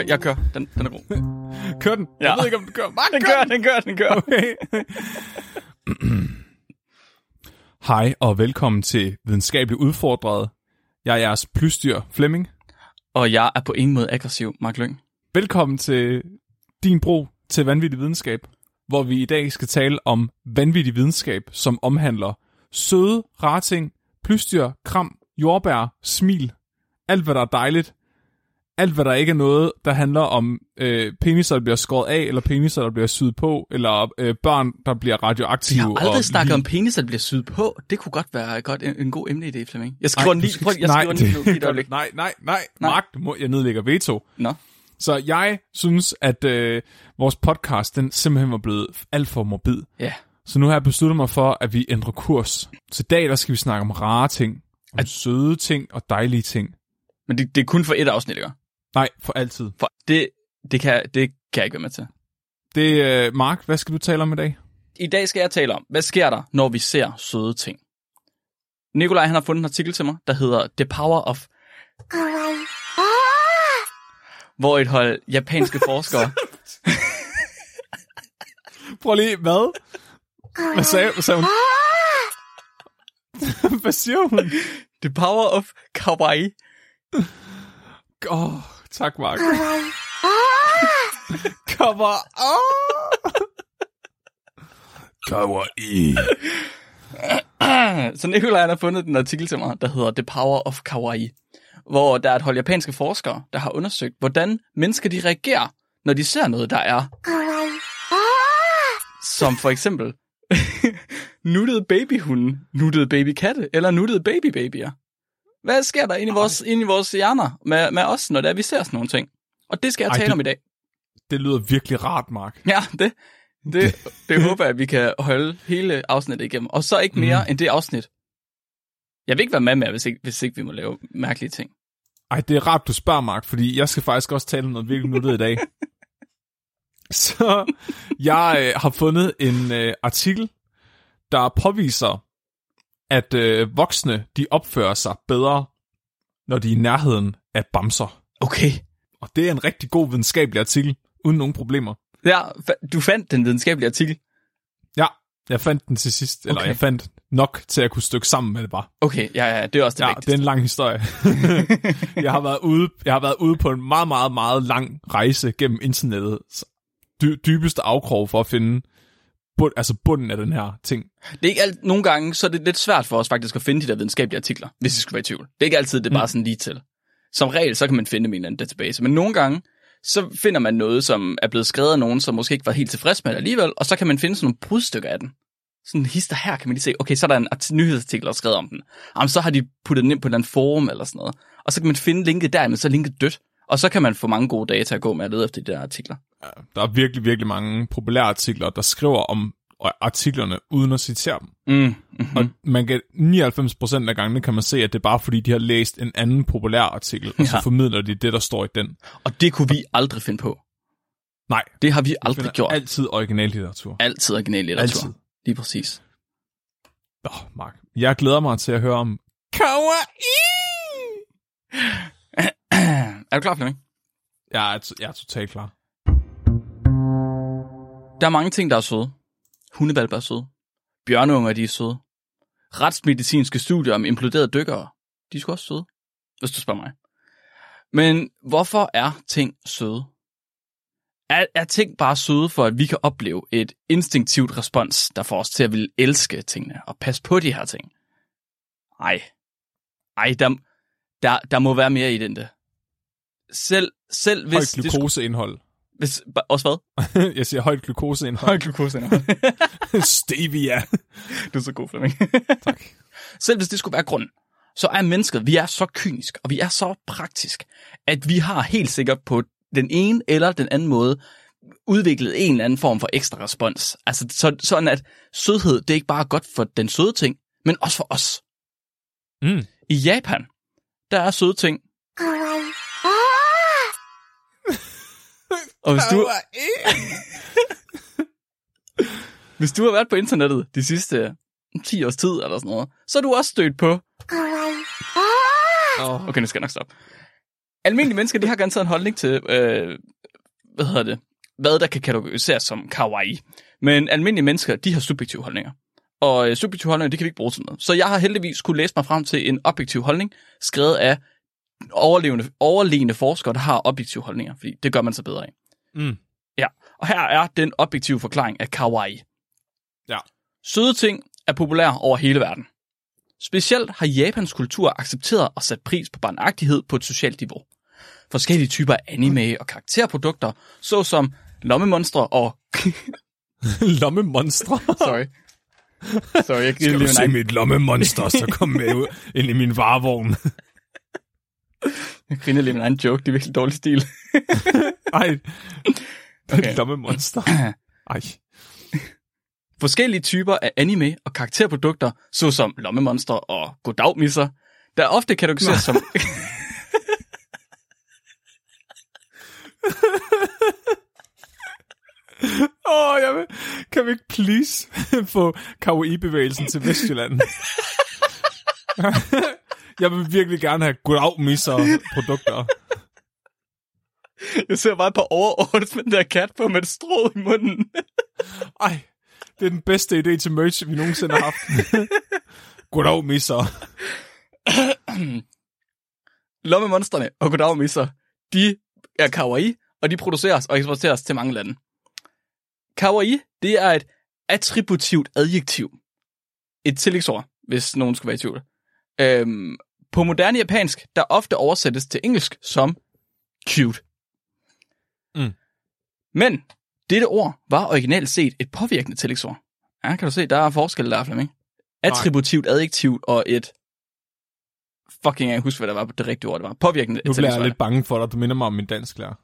Ja, kør, jeg kører. Den, den er god. Kør den. Ja. Jeg ved ikke, om den kører. Mark, Den kører, den kører, den kører. Okay. Hej og velkommen til Videnskabeligt Udfordret. Jeg er jeres plysdyr Flemming. Og jeg er på ingen måde aggressiv, Mark Lyng. Velkommen til din bro til vanvittig videnskab, hvor vi i dag skal tale om vanvittig videnskab, som omhandler søde, rare ting, plysdyr, kram, jordbær, smil, alt hvad der er dejligt, alt hvad der ikke er noget, der handler om øh, peniser, der bliver skåret af, eller peniser, der bliver syet på, eller øh, børn, der bliver radioaktive. Jeg har aldrig og snakket lig. om penis, der bliver syet på. Det kunne godt være godt, en, en god emneidé, Flemming. Jeg skriver Nej, den lige, prøv, jeg nej, skriver den lige lige det-. Nej, nej, nej, Nej. Mark, du må, jeg nedlægger veto. Nå. Så jeg synes, at øh, vores podcast, den simpelthen var blevet alt for morbid. Ja. Så nu har jeg besluttet mig for, at vi ændrer kurs. Så i dag, der skal vi snakke om rare ting. Om At- søde ting og dejlige ting. Men det, det er kun for et afsnit, ikke? Nej, for altid. For det, det, kan, det kan jeg ikke være med til. Det øh, Mark, hvad skal du tale om i dag? I dag skal jeg tale om, hvad sker der, når vi ser søde ting? Nikolaj han har fundet en artikel til mig, der hedder The Power of... Hvor et hold japanske forskere... Prøv lige, hvad? Hvad sagde, hvad sagde hun? hvad siger hun? The Power of Kawaii. Oh, tak Mark. Kommer. Oh. Kawaii. Så Nikolaj han har fundet en artikel til mig, der hedder The Power of Kawaii, hvor der er et hold japanske forskere, der har undersøgt, hvordan mennesker de reagerer, når de ser noget, der er som for eksempel nuttede babyhunde, nuttede babykatte eller nuttede babybabyer. Hvad sker der inde i vores, inde i vores hjerner med, med os, når det er, vi ser sådan nogle ting? Og det skal jeg Ej, tale det- om i dag. Det lyder virkelig rart, Mark. Ja, det, det, det håber jeg, at vi kan holde hele afsnittet igennem. Og så ikke mere mm. end det afsnit. Jeg vil ikke være med med, hvis ikke, hvis ikke vi må lave mærkelige ting. Ej, det er rart, du spørger, Mark, fordi jeg skal faktisk også tale om noget virkelig nuttet i dag. Så jeg øh, har fundet en øh, artikel, der påviser, at øh, voksne, de opfører sig bedre, når de er i nærheden af bamser. Okay. Og det er en rigtig god videnskabelig artikel, uden nogen problemer. Ja, du fandt den videnskabelige artikel. Ja, jeg fandt den til sidst, eller Okay. jeg fandt nok til at kunne stykke sammen med det bare. Okay, ja, ja, det er også det Ja, vigtigste. det er en lang historie. jeg, har været ude, jeg har været ude på en meget, meget, meget lang rejse gennem internettet. Dy- dybeste afkrog for at finde bund, altså bunden af den her ting. Det er ikke alt, nogle gange, så er det lidt svært for os faktisk at finde de der videnskabelige artikler, hvis vi skulle være i tvivl. Det er ikke altid, det er bare sådan lige til. Som regel, så kan man finde dem i en eller anden database. Men nogle gange, så finder man noget, som er blevet skrevet af nogen, som måske ikke var helt tilfreds med det alligevel, og så kan man finde sådan nogle brudstykker af den. Sådan hister her kan man lige se, okay, så er der en art- nyhedsartikel, der er skrevet om den. Jamen, så har de puttet den ind på et eller andet forum eller sådan noget. Og så kan man finde linket der, men så er linket dødt. Og så kan man få mange gode data at gå med at lede efter de der artikler. Der er virkelig, virkelig mange populære artikler, der skriver om artiklerne, uden at citere dem. Mm. Mm-hmm. Og man kan 99% af gangene kan man se, at det er bare fordi, de har læst en anden populær artikel, og så Ja. formidler de det, der står i den. Og det kunne vi aldrig finde på. Nej, Det har vi aldrig finder gjort. altid originallitteratur. Altid original litteratur. Altid. Lige præcis. Nå, Mark. Jeg glæder mig til at høre om Kawaii! er du klar, Flemming? Jeg er, jeg er totalt klar. Der er mange ting, der er søde. Hundevalper er søde. Bjørneunger, de er søde. Retsmedicinske studier om imploderede dykkere, de er sgu også søde, hvis du spørger mig. Men hvorfor er ting søde? Er, er ting bare søde for, at vi kan opleve et instinktivt respons, der får os til at ville elske tingene og passe på de her ting? Ej. Ej, der, der, der må være mere i den der. Selv, selv hvis... Højt glukoseindhold. Hvis, også hvad? jeg siger højt glukoseindhold. Højt glukoseindhold. Stevia. Du er så god, Flemming. Tak. Selv hvis det skulle være grunden, så er mennesket, vi er så kynisk, og vi er så praktisk, at vi har helt sikkert på den ene eller den anden måde udviklet en eller anden form for ekstra respons. Altså så, sådan, at sødhed, det er ikke bare godt for den søde ting, men også for os. Mm. I Japan, der er søde ting. Og hvis du, hvis du har været på internettet de sidste 10 års tid eller sådan noget, så er du også stødt på... Okay, nu skal jeg nok stoppe. Almindelige mennesker, de har garanteret en holdning til, øh, hvad hedder det, hvad der kan kategoriseres som kawaii. Men almindelige mennesker, de har subjektive holdninger. Og øh, subjektive holdninger, det kan vi ikke bruge til noget. Så jeg har heldigvis kunne læse mig frem til en objektiv holdning, skrevet af overlevende, overlegne forskere, der har objektive holdninger, fordi det gør man så bedre af. Mm. Ja, og her er den objektive forklaring af kawaii. Ja. Søde ting er populære over hele verden. Specielt har Japans kultur accepteret og sat pris på barnagtighed på et socialt niveau. Forskellige typer af anime og karakterprodukter, såsom lommemonstre og... Lommemonstre. Sorry. Sorry, jeg Skal du se mit lommemonster, så kom med ud ind i min varevogn. Jeg griner lige en egen joke, det er virkelig dårlig stil. Ej, Okay. okay. lommemonster. Ej. Forskellige typer af anime og karakterprodukter, såsom lommemonster og godagmisser, der ofte kategoriseres som... Åh, oh, jeg vil, kan vi ikke please få kawaii-bevægelsen til Vestjylland? Jeg vil virkelig gerne have goddag produkter. Jeg ser bare på overordnet med den der kat på med et strå i munden. Ej, det er den bedste idé til merch, vi nogensinde har haft. goddag, misser. Lommemonstrene og godagmisser, de er kawaii, og de produceres og eksporteres til mange lande. Kawaii, det er et attributivt adjektiv. Et tillægsord, hvis nogen skulle være i tvivl. Øhm, på moderne japansk, der ofte oversættes til engelsk som cute. Mm. Men dette ord var originalt set et påvirkende tillægsord. Ja, kan du se, der er forskel der, Flemming. Attributivt adjektivt og et... Fucking, jeg husker, hvad der var på det rigtige ord, det var. Påvirkende Nu bliver jeg lidt bange for dig. Du minder mig om min dansklærer.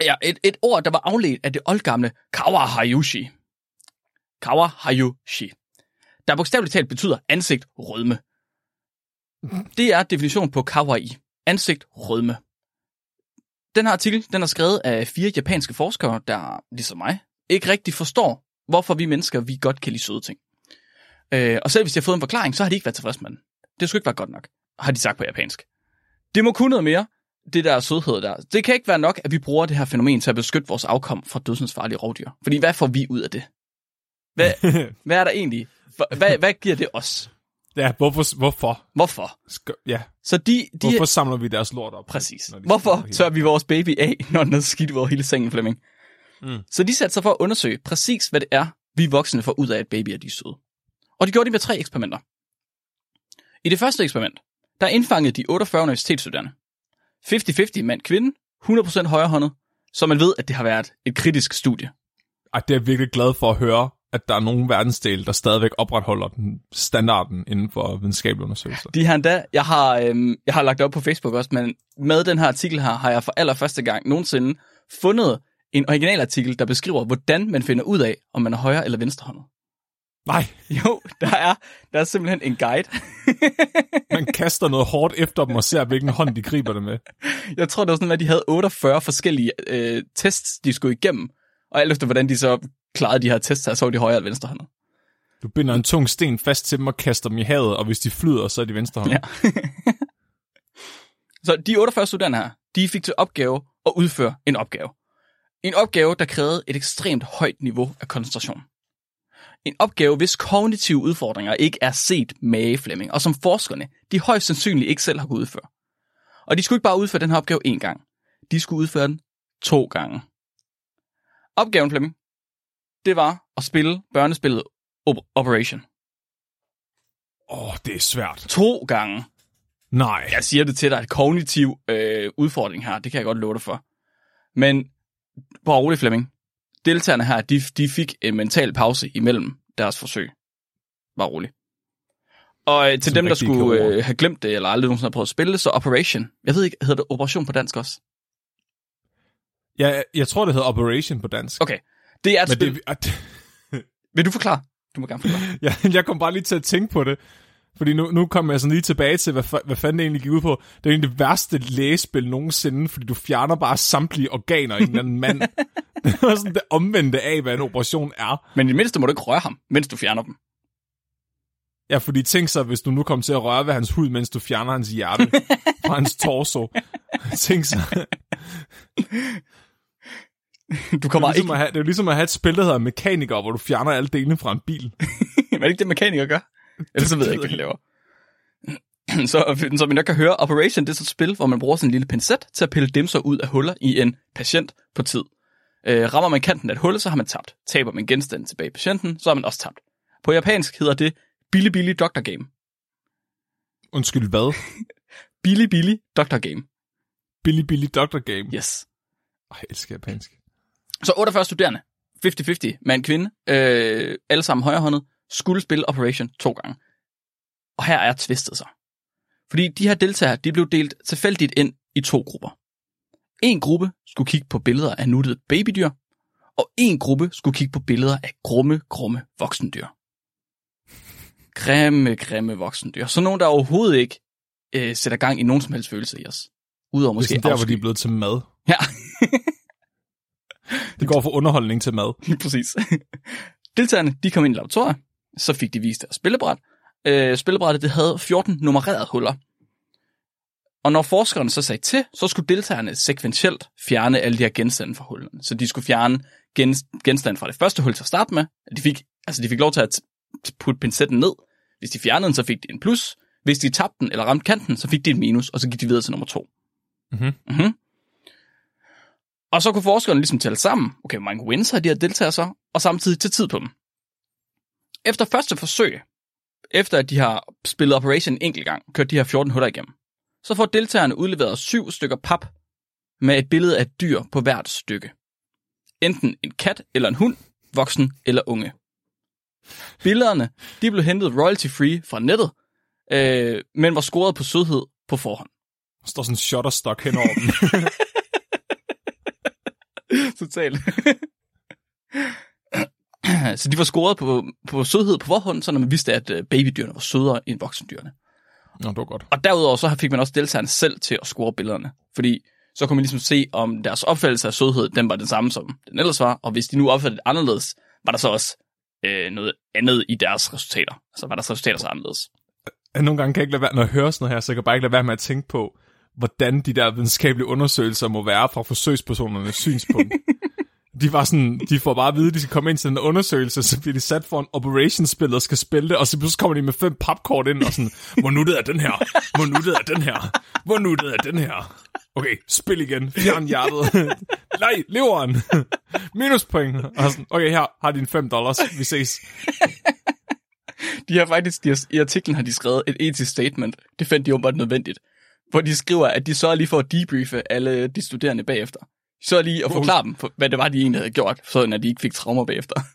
Ja, et, et ord, der var afledt af det oldgamle kawahayushi. Kawahayushi. Der bogstaveligt talt betyder ansigt rødme. Det er definition på kawaii. Ansigt rødme. Den her artikel, den er skrevet af fire japanske forskere, der, ligesom mig, ikke rigtig forstår, hvorfor vi mennesker, vi godt kan lide søde ting. Øh, og selv hvis de har fået en forklaring, så har de ikke været tilfredse med den. Det skulle ikke være godt nok, har de sagt på japansk. Det må kunne noget mere, det der sødhed der. Det kan ikke være nok, at vi bruger det her fænomen til at beskytte vores afkom fra dødsensfarlige rovdyr. Fordi hvad får vi ud af det? Hvad, hvad er der egentlig? Hvad, hvad giver det os? Ja, hvorfor? Hvorfor? Hvorfor? Skal, ja, Så de, de hvorfor samler vi deres lort op? Præcis. Hvorfor tør vi vores baby af, når den er skidt over hele sengen, Flemming? Mm. Så de satte sig for at undersøge præcis, hvad det er, vi voksne får ud af, at babyer de er søde. Og de gjorde det med tre eksperimenter. I det første eksperiment, der indfangede de 48 universitetsstuderende. 50-50 mand-kvinde, 100% højrehåndet, så man ved, at det har været et kritisk studie. Ej, det er jeg virkelig glad for at høre, at der er nogle verdensdele, der stadigvæk opretholder den standarden inden for videnskabelige undersøgelser. De her endda, jeg har, øhm, jeg har lagt op på Facebook også, men med den her artikel her, har jeg for allerførste gang nogensinde fundet en originalartikel, der beskriver, hvordan man finder ud af, om man er højre eller venstrehåndet. Nej, Jo, der er, der er simpelthen en guide. man kaster noget hårdt efter dem og ser, hvilken hånd de griber det med. Jeg tror, det var sådan, at de havde 48 forskellige øh, tests, de skulle igennem. Og alt efter, hvordan de så klarede de her tests her, så var de højre eller venstrehåndet. Du binder en tung sten fast til dem og kaster dem i havet, og hvis de flyder, så er de venstre hånd. Ja. så de 48 studerende her, de fik til opgave at udføre en opgave. En opgave, der krævede et ekstremt højt niveau af koncentration. En opgave, hvis kognitive udfordringer ikke er set med Flemming, og som forskerne, de højst sandsynligt ikke selv har kunnet udføre. Og de skulle ikke bare udføre den her opgave én gang. De skulle udføre den to gange. Opgaven, Flemming, det var at spille børnespillet Op- Operation. Åh, oh, det er svært. To gange. Nej. Jeg siger det til dig, at kognitiv øh, udfordring her, det kan jeg godt love dig for. Men, bare rolig Flemming, deltagerne her, de, de fik en mental pause imellem deres forsøg. Bare rolig. Og øh, til Som dem, der skulle øh, have glemt det, eller aldrig nogensinde har prøvet at spille det, så Operation. Jeg ved ikke, hedder det Operation på dansk også? Ja, jeg tror, det hedder Operation på dansk. Okay. Det er et Men spil. det, at, Vil du forklare? Du må gerne forklare. jeg, jeg kom bare lige til at tænke på det. Fordi nu, nu kommer jeg sådan lige tilbage til, hvad, hvad fanden det egentlig gik ud på. Det er egentlig det værste lægespil nogensinde, fordi du fjerner bare samtlige organer i en anden mand. det er sådan det omvendte af, hvad en operation er. Men i det mindste må du ikke røre ham, mens du fjerner dem. Ja, fordi tænk så, hvis du nu kommer til at røre ved hans hud, mens du fjerner hans hjerte fra hans torso. Tænk så. Du Det er, kommer ligesom ikke... at have, det er ligesom at have et spil, der hedder Mekaniker, hvor du fjerner alle delene fra en bil. er det ikke det, mekanikere gør? Ellers så ved jeg ikke, hvad de laver. Så som vi nok kan høre, Operation det er så et spil, hvor man bruger sådan en lille pincet til at pille dimser ud af huller i en patient på tid. Øh, rammer man kanten af et hul, så har man tabt. Taber man genstanden tilbage i patienten, så har man også tabt. På japansk hedder det Billy Billy Doctor Game. Undskyld, hvad? Billy Billy Doctor Game. Billy Billy Doctor Game. Yes. Ej, jeg elsker japansk. Så 48 studerende, 50-50, mand kvinde, øh, alle sammen højrehåndet, skulle spille Operation to gange. Og her er tvistet så. Fordi de her deltagere, de blev delt tilfældigt ind i to grupper. En gruppe skulle kigge på billeder af nuttede babydyr, og en gruppe skulle kigge på billeder af grumme, grumme voksendyr. Grimme, grimme voksendyr. Så nogen, der overhovedet ikke øh, sætter gang i nogen som helst følelse i os. Udover Det er måske sådan der, hvor de er blevet til mad. Ja, Det går fra underholdning til mad. Præcis. Deltagerne, de kom ind i laboratoriet, så fik de vist deres spillebræt. Øh, spillebrættet, det havde 14 nummererede huller. Og når forskerne så sagde til, så skulle deltagerne sekventielt fjerne alle de her genstande fra hullerne. Så de skulle fjerne gens- genstande fra det første hul til at starte med. De fik, altså de fik lov til at putte pincetten ned. Hvis de fjernede den, så fik de en plus. Hvis de tabte den eller ramte kanten, så fik de en minus, og så gik de videre til nummer to. Mhm. Mm-hmm. Og så kunne forskerne ligesom tælle sammen, okay, hvor mange wins har de her deltagere så, og samtidig til tid på dem. Efter første forsøg, efter at de har spillet Operation en enkelt gang, kørt de her 14 huller igennem, så får deltagerne udleveret syv stykker pap med et billede af et dyr på hvert stykke. Enten en kat eller en hund, voksen eller unge. Billederne de blev hentet royalty-free fra nettet, øh, men var scoret på sødhed på forhånd. Der står sådan en shutterstock hen over dem. Totalt. så de var scoret på, på sødhed på forhånd, så man vidste, at øh, babydyrene var sødere end voksendyrene. Nå, det var godt. Og derudover så fik man også deltagerne selv til at score billederne. Fordi så kunne man ligesom se, om deres opfattelse af sødhed, den var den samme, som den ellers var. Og hvis de nu opfattede det anderledes, var der så også øh, noget andet i deres resultater. Altså var deres resultater så anderledes. Nogle gange kan jeg ikke lade være, når jeg hører sådan noget her, så jeg kan bare ikke lade være med at tænke på, hvordan de der videnskabelige undersøgelser må være fra forsøgspersonernes synspunkt. De var sådan, de får bare at vide, at de skal komme ind til den undersøgelse, så bliver de sat for en operation-spil og skal spille det, og så pludselig kommer de med fem papkort ind og sådan, hvor nuttet er den her? Hvor nuttet er den her? Hvor nuttet er den her? Okay, spil igen. Fjern hjertet. Nej, leveren. Minuspoint. Og sådan, okay, her har din 5 dollars. Vi ses. De har faktisk, de har, i artiklen har de skrevet et etisk statement. Det fandt de åbenbart nødvendigt. Hvor de skriver, at de sørger lige for at debriefe alle de studerende bagefter. De sørger lige at forklare dem, hvad det var, de egentlig havde gjort, så at de ikke fik traumer bagefter.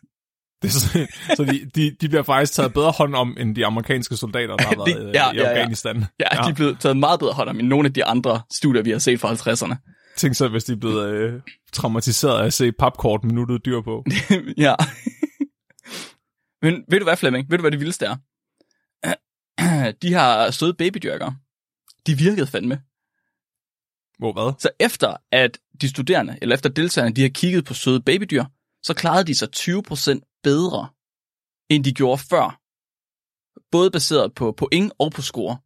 Det så, så de, de, de bliver faktisk taget bedre hånd om, end de amerikanske soldater, der har været ja, ja, i ja. Afghanistan. Ja, ja, de er blevet taget meget bedre hånd om end nogle af de andre studier, vi har set fra 50'erne. Tænk så, hvis de er blevet øh, traumatiseret af at se papkort med nuttet dyr på. ja. Men ved du hvad, Flemming? Ved du, hvad det vildeste er? De har søde babydyrker. De virkede fandme. Hvor hvad? Så efter at de studerende, eller efter deltagerne, de har kigget på søde babydyr, så klarede de sig 20% bedre, end de gjorde før. Både baseret på point og på score.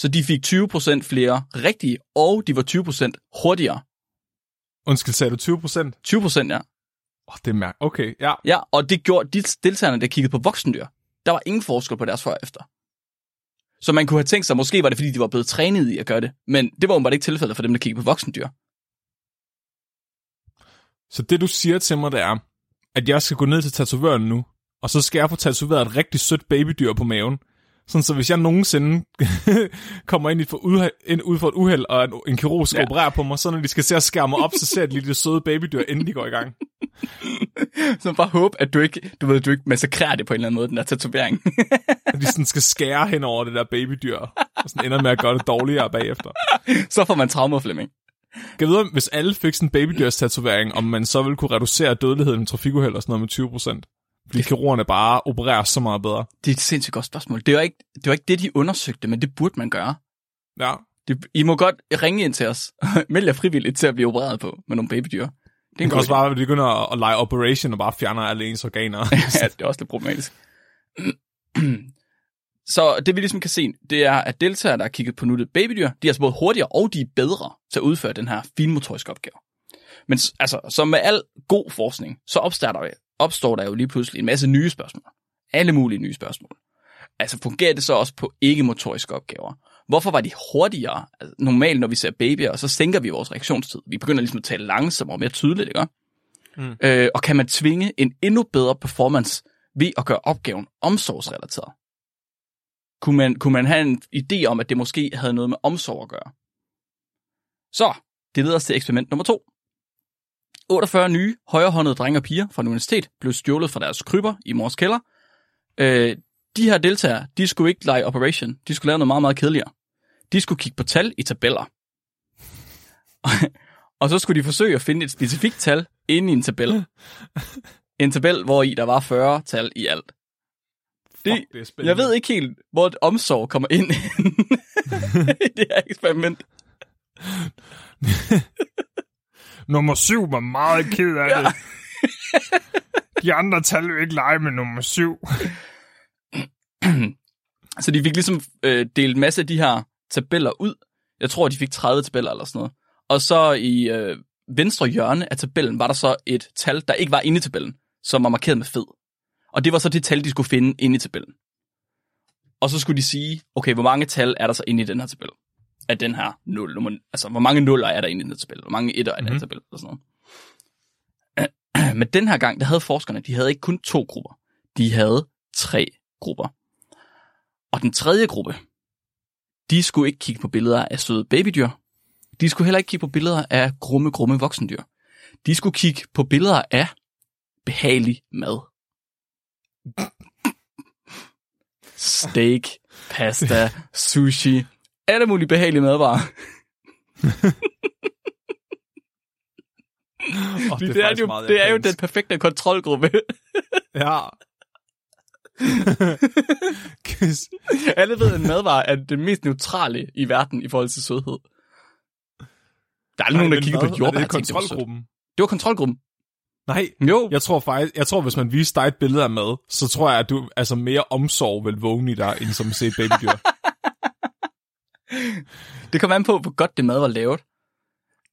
Så de fik 20% flere rigtige, og de var 20% hurtigere. Undskyld, sagde du 20 procent? 20% ja. Oh, det er mærk. Okay, ja. Ja, og det gjorde de deltagerne, der kiggede på voksendyr. Der var ingen forskel på deres før og efter. Så man kunne have tænkt sig, måske var det, fordi de var blevet trænet i at gøre det. Men det var jo bare ikke tilfældet for dem, der kiggede på voksendyr. Så det, du siger til mig, det er, at jeg skal gå ned til tatovøren nu, og så skal jeg få tatoveret et rigtig sødt babydyr på maven, sådan så hvis jeg nogensinde kommer ind, i for uheld, ind ud for et uheld, og en, en kirurg skal Ja. operere på mig, så når de skal se at skære mig op, så ser de lige det søde babydyr, inden de går i gang. Så bare håb, at du ikke, du ved, du ikke massakrerer det på en eller anden måde, den der tatovering. At de sådan skal skære hen over det der babydyr, og sådan ender med at gøre det dårligere bagefter. så får man traumer, Flemming. Kan jeg vide, hvis alle fik sådan en babydyrs tatovering, om man så ville kunne reducere dødeligheden i trafikuheld og sådan noget med 20 procent? Fordi kirurgerne bare opererer så meget bedre. Det er et sindssygt godt spørgsmål. Det var ikke det, var ikke det de undersøgte, men det burde man gøre. Ja. Det, I må godt ringe ind til os. Meld jer frivilligt til at blive opereret på med nogle babydyr. Det er Det kan også idé. bare begynde at, at lege operation og bare fjerner alle ens organer. ja, det er også lidt problematisk. Så det vi ligesom kan se, det er, at deltagere, der har kigget på nuttet babydyr, de er altså både hurtigere og de er bedre til at udføre den her finmotoriske opgave. Men altså, som med al god forskning, så opstår der, opstår der jo lige pludselig en masse nye spørgsmål. Alle mulige nye spørgsmål. Altså fungerer det så også på ikke-motoriske opgaver? Hvorfor var de hurtigere? Altså, normalt, når vi ser babyer, så sænker vi vores reaktionstid. Vi begynder ligesom at tale langsommere og mere tydeligt, ikke? Mm. Øh, og kan man tvinge en endnu bedre performance ved at gøre opgaven omsorgsrelateret? Kunne man, kunne man have en idé om, at det måske havde noget med omsorg at gøre? Så, det leder os til eksperiment nummer to. 48 nye højrehåndede drenge og piger fra en universitet blev stjålet fra deres kryber i mors kælder. Øh, de her deltagere, de skulle ikke lege Operation. De skulle lave noget meget, meget kedeligere. De skulle kigge på tal i tabeller. og så skulle de forsøge at finde et specifikt tal inde i en tabel. En tabel, hvor i der var 40 tal i alt. Det, Fuck, det er jeg ved ikke helt, hvor et omsorg kommer ind i det her eksperiment. Nummer syv var meget ked af Ja. det. De andre tal vil ikke lege med nummer syv. Så de fik ligesom øh, delt en masse af de her tabeller ud. Jeg tror, de fik 30 tabeller eller sådan noget. Og så i øh, venstre hjørne af tabellen var der så et tal, der ikke var inde i tabellen, som var markeret med fed. Og det var så det tal, de skulle finde inde i tabellen. Og så skulle de sige, okay, hvor mange tal er der så inde i den her tabel? Af den her 0. Nummer, altså, hvor mange nuller er der inde i den her tabel? Hvor mange etter er der i den her tabel? Og sådan noget. Men den her gang, der havde forskerne, de havde ikke kun to grupper. De havde tre grupper. Og den tredje gruppe, de skulle ikke kigge på billeder af søde babydyr. De skulle heller ikke kigge på billeder af grumme, grumme voksendyr. De skulle kigge på billeder af behagelig mad. Steak, pasta, sushi, alle mulige behagelige madvarer. Oh, Det, det, er, jo, det er jo den perfekte kontrolgruppe. Ja. Alle ved, at en madvare er det mest neutrale i verden i forhold til sødhed. Der er aldrig nogen, der kigger på jordbær Det er det kontrolgruppen. Det var kontrolgruppen. Nej, Jo, jeg tror faktisk, jeg tror, hvis man viste dig et billede af mad, så tror jeg, at du altså mere omsorg vil vågne i dig, end som at se et babydyr. det kommer an på, hvor godt det mad var lavet.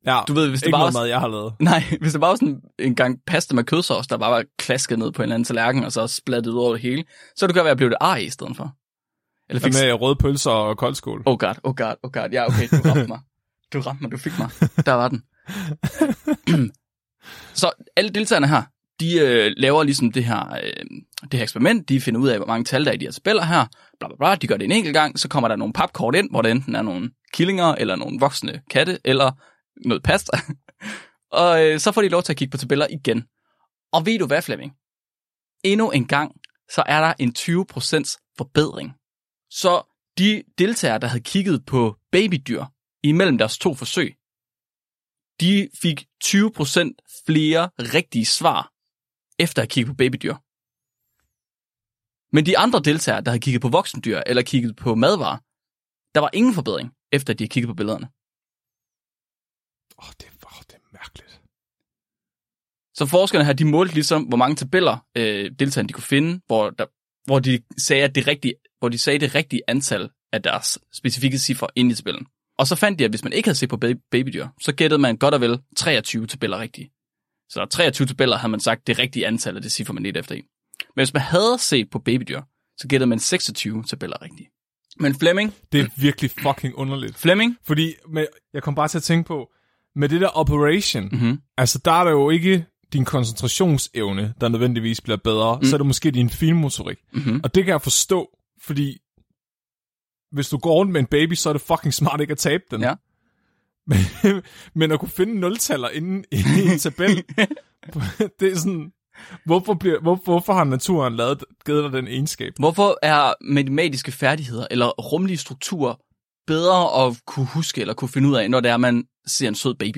Ja, Du ved, hvis det ikke bare noget var- mad, jeg har lavet. Nej, hvis det bare var sådan en gang pasta med kødsovs, der bare var klasket ned på en eller anden tallerken, og så splattet ud over det hele, så det kan være, at jeg blev det ar i stedet for. Eller Hvad fik... med røde pølser og koldskål? Oh god, oh god, oh god. Ja, okay, du ramte mig. Du ramte mig, du fik mig. Der var den. så alle deltagerne her, de øh, laver ligesom det her, øh, det her eksperiment. De finder ud af, hvor mange tal der er i de her tabeller her. Bla, bla, bla. De gør det en enkelt gang. Så kommer der nogle papkort ind, hvor der enten er nogle killinger, eller nogle voksne katte, eller noget pasta. og øh, så får de lov til at kigge på tabeller igen. Og ved du hvad, Flemming? Endnu en gang, så er der en 20% forbedring. Så de deltagere, der havde kigget på babydyr imellem deres to forsøg, de fik 20% flere rigtige svar efter at kigge på babydyr. Men de andre deltagere, der havde kigget på voksendyr eller kigget på madvarer, der var ingen forbedring, efter at de havde kigget på billederne. Åh, oh, det, oh, det er mærkeligt. Så forskerne her, de målte ligesom, hvor mange tabeller øh, deltagerne de kunne finde, hvor, der, hvor de sagde, at det rigtige, hvor de sagde det rigtige antal af deres specifikke cifre inde i tabellen. Og så fandt de, at hvis man ikke havde set på baby- babydyr, så gættede man godt og vel 23 tabeller rigtige. Så 23 tabeller havde man sagt det rigtige antal af det cifre, man ledte efter i. Men hvis man havde set på babydyr, så gættede man 26 tabeller rigtige. Men Flemming, Det er virkelig fucking underligt. Flemming, Fordi med, jeg kom bare til at tænke på, med det der operation, mm-hmm. altså der er der jo ikke din koncentrationsevne, der nødvendigvis bliver bedre, mm. så er det måske din finmotorik. Mm-hmm. Og det kan jeg forstå, fordi hvis du går rundt med en baby, så er det fucking smart ikke at tabe den. Ja. Men, at kunne finde nultaller inden i en tabel, det er sådan... Hvorfor, bliver, hvor, hvorfor har naturen lavet, givet dig den egenskab? Hvorfor er matematiske færdigheder eller rumlige strukturer bedre at kunne huske eller kunne finde ud af, når det er, man ser en sød baby?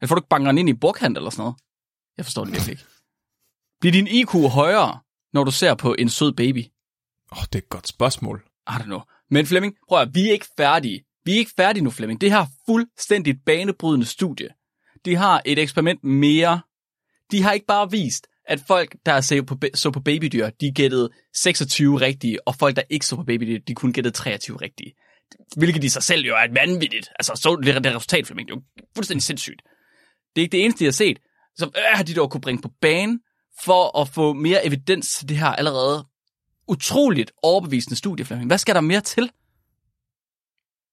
Eller får du ikke banker ind i burkant eller sådan noget? Jeg forstår det virkelig ikke. Bliver din IQ højere, når du ser på en sød baby? Åh, oh, det er et godt spørgsmål. I don't know. Men Flemming, prøv at, vi er ikke færdige. Vi er ikke færdige nu, Flemming. Det her fuldstændigt banebrydende studie. De har et eksperiment mere. De har ikke bare vist, at folk, der så på, så på babydyr, de gættede 26 rigtige, og folk, der ikke så på babydyr, de kun gættede 23 rigtige. Hvilket i sig selv jo er et vanvittigt. Altså, så det, det resultat, Flemming. Det er jo fuldstændig sindssygt. Det er ikke det eneste, de har set. Så øh, har de dog kunne bringe på banen for at få mere evidens til det her allerede utroligt overbevisende studie, Flemming. Hvad skal der mere til?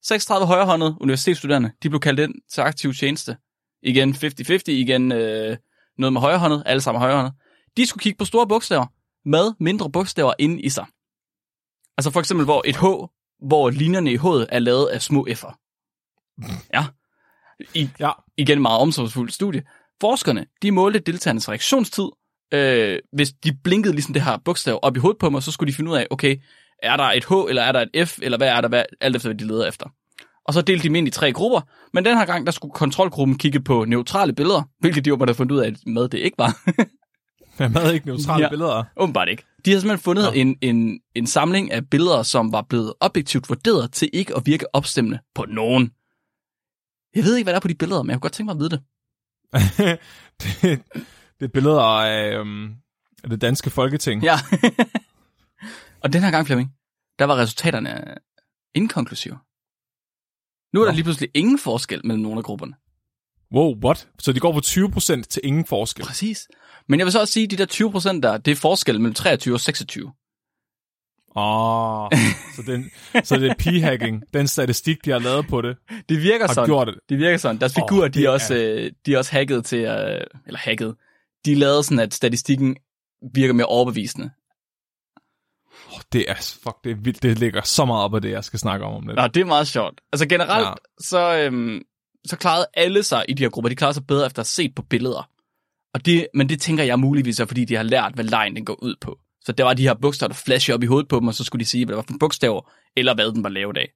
36 højrehåndede universitetsstuderende, de blev kaldt ind til aktiv tjeneste. Igen 50-50, igen øh, noget med højrehåndet, alle sammen højrehåndet. De skulle kigge på store bogstaver med mindre bogstaver inde i sig. Altså for eksempel, hvor et H, hvor linjerne i H'et er lavet af små F'er. Ja. I, Ja. igen meget omsorgsfuldt studie. Forskerne, de målte deltagernes reaktionstid. Øh, hvis de blinkede ligesom det her bogstav op i hovedet på mig, så skulle de finde ud af, okay, er der et H, eller er der et F, eller hvad er der, hvad, alt efter hvad de leder efter. Og så delte de dem ind i tre grupper, men den her gang, der skulle kontrolgruppen kigge på neutrale billeder, hvilket de åbenbart havde fundet ud af, at med det ikke var. Jeg havde ikke neutrale Ja. ja. billeder. åbenbart ikke. De havde simpelthen fundet Nå. en, en, en samling af billeder, som var blevet objektivt vurderet til ikke at virke opstemmende på nogen. Jeg ved ikke, hvad der er på de billeder, men jeg kunne godt tænke mig at vide det. det, det er billeder af, af det danske folketing. Ja. og den her gang, Flemming, der var resultaterne inkonklusive. Nu er der lige pludselig ingen forskel mellem nogle af grupperne. Wow, what? Så de går på 20% til ingen forskel. Præcis. Men jeg vil så også sige, at de der 20 procent der, det er forskel mellem 23 og 26. Åh, oh, så, den, så det er p-hacking. Den statistik, de har lavet på det, Det virker har sådan. gjort det. Det virker sådan. Deres figurer, Åh, oh, de, det er er- også, øh, de er også hacket til, øh, eller hacket. De lavede sådan, at statistikken virker mere overbevisende. Det er, fuck, det er vildt. Det ligger så meget op af det, jeg skal snakke om om lidt. Nå, det er meget sjovt. Altså generelt, Ja. så, øhm, så klarede alle sig i de her grupper. De klarede sig bedre efter at have set på billeder. Og det, men det tænker jeg muligvis er, fordi de har lært, hvad lejen den går ud på. Så der var de her bogstaver, der flashede op i hovedet på dem, og så skulle de sige, hvad det var for bogstaver, eller hvad den var lavet af.